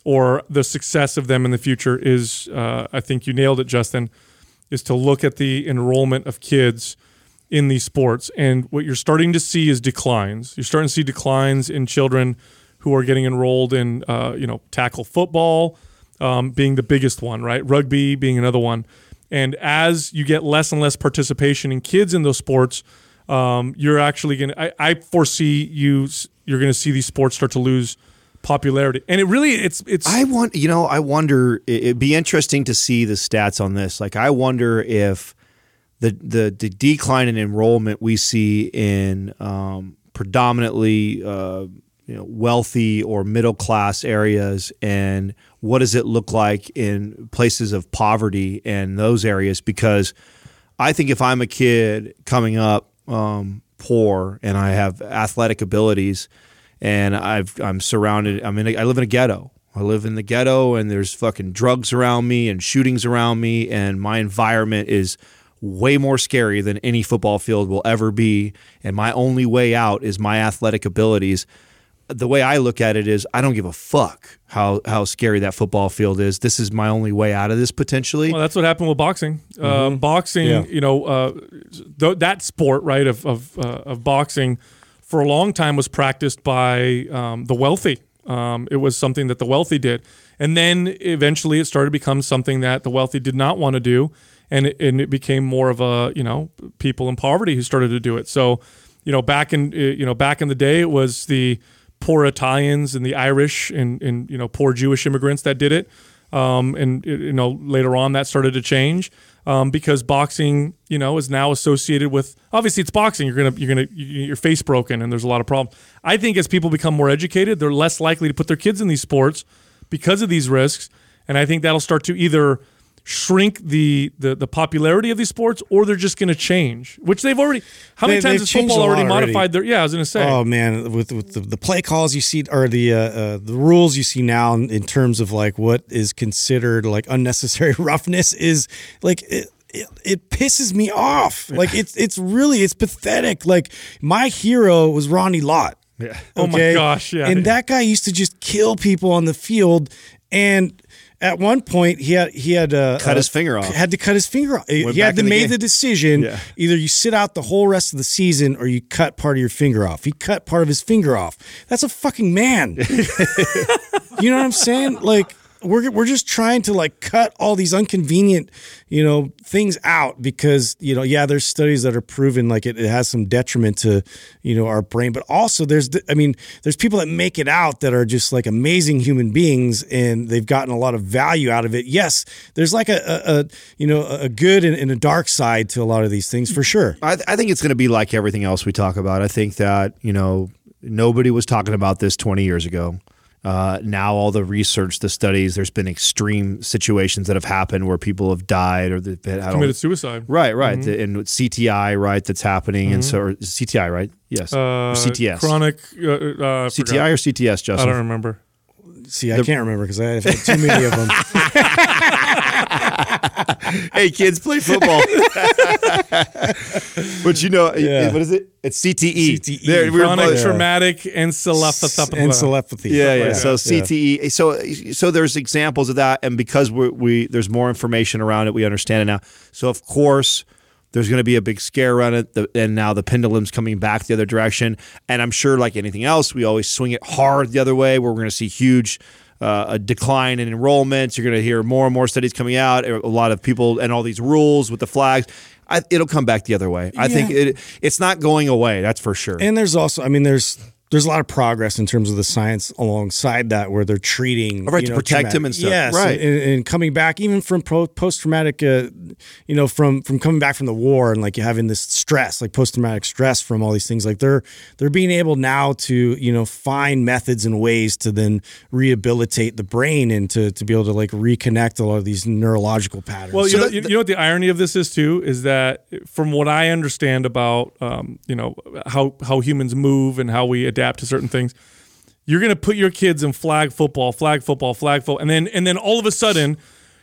or the success of them in the future, is uh, I think you nailed it, Justin, is to look at the enrollment of kids in these sports, and what you're starting to see is declines. You're starting to see declines in children who are getting enrolled in, uh, you know, tackle football um, being the biggest one, right? Rugby being another one. And as you get less and less participation in kids in those sports, um, you're actually going to, I foresee you, you're going to see these sports start to lose popularity. And it really, it's it's. I want, you know, I wonder. it- It'd be interesting to see the stats on this. Like, I wonder if the the, the decline in enrollment we see in um, predominantly, uh, you know, wealthy or middle class areas, and what does it look like in places of poverty and those areas? Because I think if I'm a kid coming up um, poor and I have athletic abilities, and I've I'm surrounded. I'm in. A, I live in a ghetto. I live in the ghetto, and there's fucking drugs around me and shootings around me, and my environment is way more scary than any football field will ever be. And my only way out is my athletic abilities. The way I look at it is, I don't give a fuck how how scary that football field is. This is my only way out of this potentially. Well, that's what happened with boxing. Um, boxing, Yeah. you know, uh, th- that sport, right, of of, uh, of boxing, for a long time was practiced by um, the wealthy. Um, it was something that the wealthy did, and then eventually it started to become something that the wealthy did not want to do, and it, and it became more of a you know people in poverty who started to do it. So, you know, back in uh, you know back in the day, it was the poor Italians and the Irish and and you know poor Jewish immigrants that did it. Um, and you know later on that started to change um, because boxing you know is now associated with obviously it's boxing. You're gonna you're gonna you- your face broken and there's a lot of problems. I think as people become more educated they're less likely to put their kids in these sports because of these risks. And i think that'll start to either shrink the the, the popularity of these sports or they're just going to change which they've already how many They- times has football already already. modified their yeah i was going to say Oh man, with with the, the play calls you see or the uh, uh, the rules you see now in, in terms of like what is considered like unnecessary (laughs) roughness is like it, it, it pisses me off. Like it's it's really it's pathetic. Like my hero was Ronnie Lott. Yeah. Oh my gosh, yeah. And that guy used to just kill people on the field and at one point, he had he had uh, Cut uh, his finger off. Had to cut his finger off. he had to the make game. the decision: Yeah. either you sit out the whole rest of the season, or you cut part of your finger off. He cut part of his finger off. That's a fucking man. (laughs) you know what I'm saying? Like we're we're just trying to like cut all these inconvenient, you know, things out because you know, yeah, there's studies that are proven like it, it has some detriment to you know our brain, but also there's I mean, there's people that make it out that are just like amazing human beings and they've gotten a lot of value out of it. Yes, there's like a, a, a you know a good and, and a dark side to a lot of these things for sure. I, I think it's going to be like everything else we talk about. I think that you know nobody was talking about this 20 years ago. Uh, now all the research, the studies, there's been extreme situations that have happened where people have died or they've been, I don't- committed suicide Right, right, The- and with CTI, right, that's happening, and so or CTI, right? Yes, uh, CTS, chronic uh, uh, CTI forgot. or CTS, Justin. I don't remember See, I can't remember because I've had too many of them. (laughs) (laughs) hey, kids, play football. (laughs) but you know, Yeah. what is it? It's CTE. CTE. There, we chronic both- traumatic encephalopathy and telepathy. Yeah, yeah. So. CTE. So so there's examples of that, and because we we there's more information around it, we understand it now. So of course. There's going to be a big scare around it, the, and now the pendulum's coming back the other direction. And I'm sure, like anything else, we always swing it hard the other way, where we're going to see huge uh, a decline in enrollments. You're going to hear more and more studies coming out. A lot of people and all these rules with the flags. I, it'll come back the other way. I think it it's not going away. That's for sure. And there's also, I mean, there's there's a lot of progress in terms of the science alongside that, where they're treating right, you to protect traumatic- him and stuff. Yes, Right. and, and coming back even from post traumatic, uh, you know, from from coming back from the war and like having this stress, like post traumatic stress from all these things. Like they're they're being able now to you know find methods and ways to then rehabilitate the brain and to to be able to like reconnect a lot of these neurological patterns. Well, you, So know, that- you, you know what the irony of this is too is that from what I understand about um, you know how how humans move and how we adapt to certain things, you're going to put your kids in flag football, flag football, flag football, and then and then all of a sudden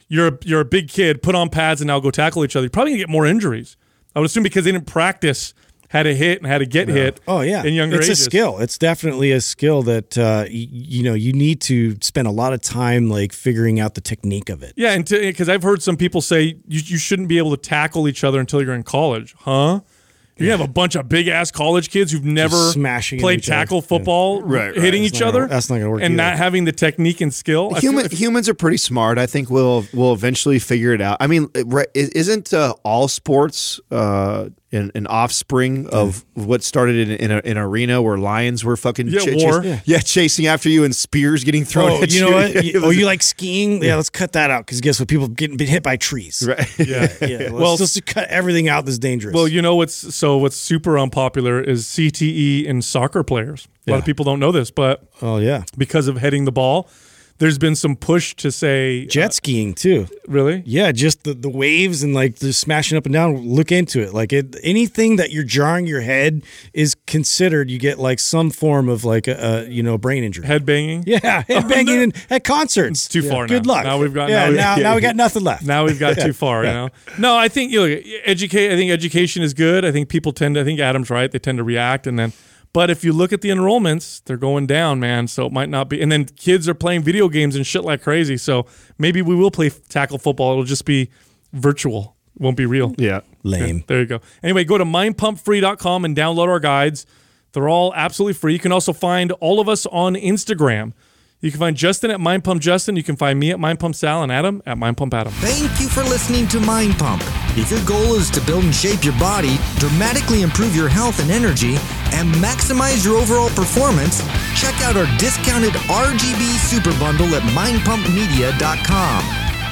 you're a, you're a big kid, put on pads and now go tackle each other. You're probably going to get more injuries. I would assume because they didn't practice how to hit and how to get hit. Oh yeah, in younger it's ages. a skill. It's definitely a skill that uh, y- you know you need to spend a lot of time like figuring out the technique of it. Yeah, and because I've heard some people say you, you shouldn't be able to tackle each other until you're in college, huh? You have a bunch of big ass college kids who've never smashing played each other. tackle football, Right, right. hitting That's each not gonna- other. that's not gonna work and either. not having the technique and skill. Human, like- humans are pretty smart. I think we'll we'll eventually figure it out. I mean, it- right, i- isn't uh, all sports uh, an, an offspring of what started in, in, a, in an arena where lions were fucking Yeah, ch- war. chas- yeah. chasing after you and spears getting thrown Oh, at you you. know what? (laughs) It oh, You- oh, you like skiing? Yeah, let's cut that out because guess what? People getting been hit by trees. Right. (laughs) Yeah. Yeah, let's Well, just cut everything out that's dangerous. Well, you know what's so what's super unpopular is CTE in soccer players. A lot of people don't know this, but oh yeah, because of heading the ball, there's been some push to say jet skiing too. uh, really. Yeah, just the, the waves and like the smashing up and down. Look into it. Like it, anything that you're jarring your head is considered. You get like some form of like a, a you know brain injury. Head banging. (laughs) yeah, head banging in, at concerts. It's too Yeah, far Good now. luck. Now we've got- yeah. now we- now, yeah. now we got nothing left. Now we've got (laughs) too far, you know. No, I think you know, educate. I think education is good. I think people tend to. I think Adam's right. They tend to react, and then. But if you look at the enrollments, they're going down, man. So it might not be. And then kids are playing video games and shit like crazy. So maybe we will play tackle football. It'll just be virtual. It won't be real. Yeah. Lame. There you go. Anyway, go to mindpumpfree.com and download our guides. They're all absolutely free. You can also find all of us on Instagram. You can find Justin at Mind Pump Justin. You can find me at Mind Pump Sal and Adam at Mind Pump Adam. Thank you for listening to Mind Pump. If your goal is to build and shape your body, dramatically improve your health and energy, and maximize your overall performance, check out our discounted RGB Super Bundle at mindpumpmedia.com.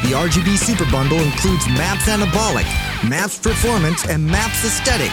The RGB Super Bundle includes MAPS Anabolic, MAPS Performance, and MAPS Aesthetic.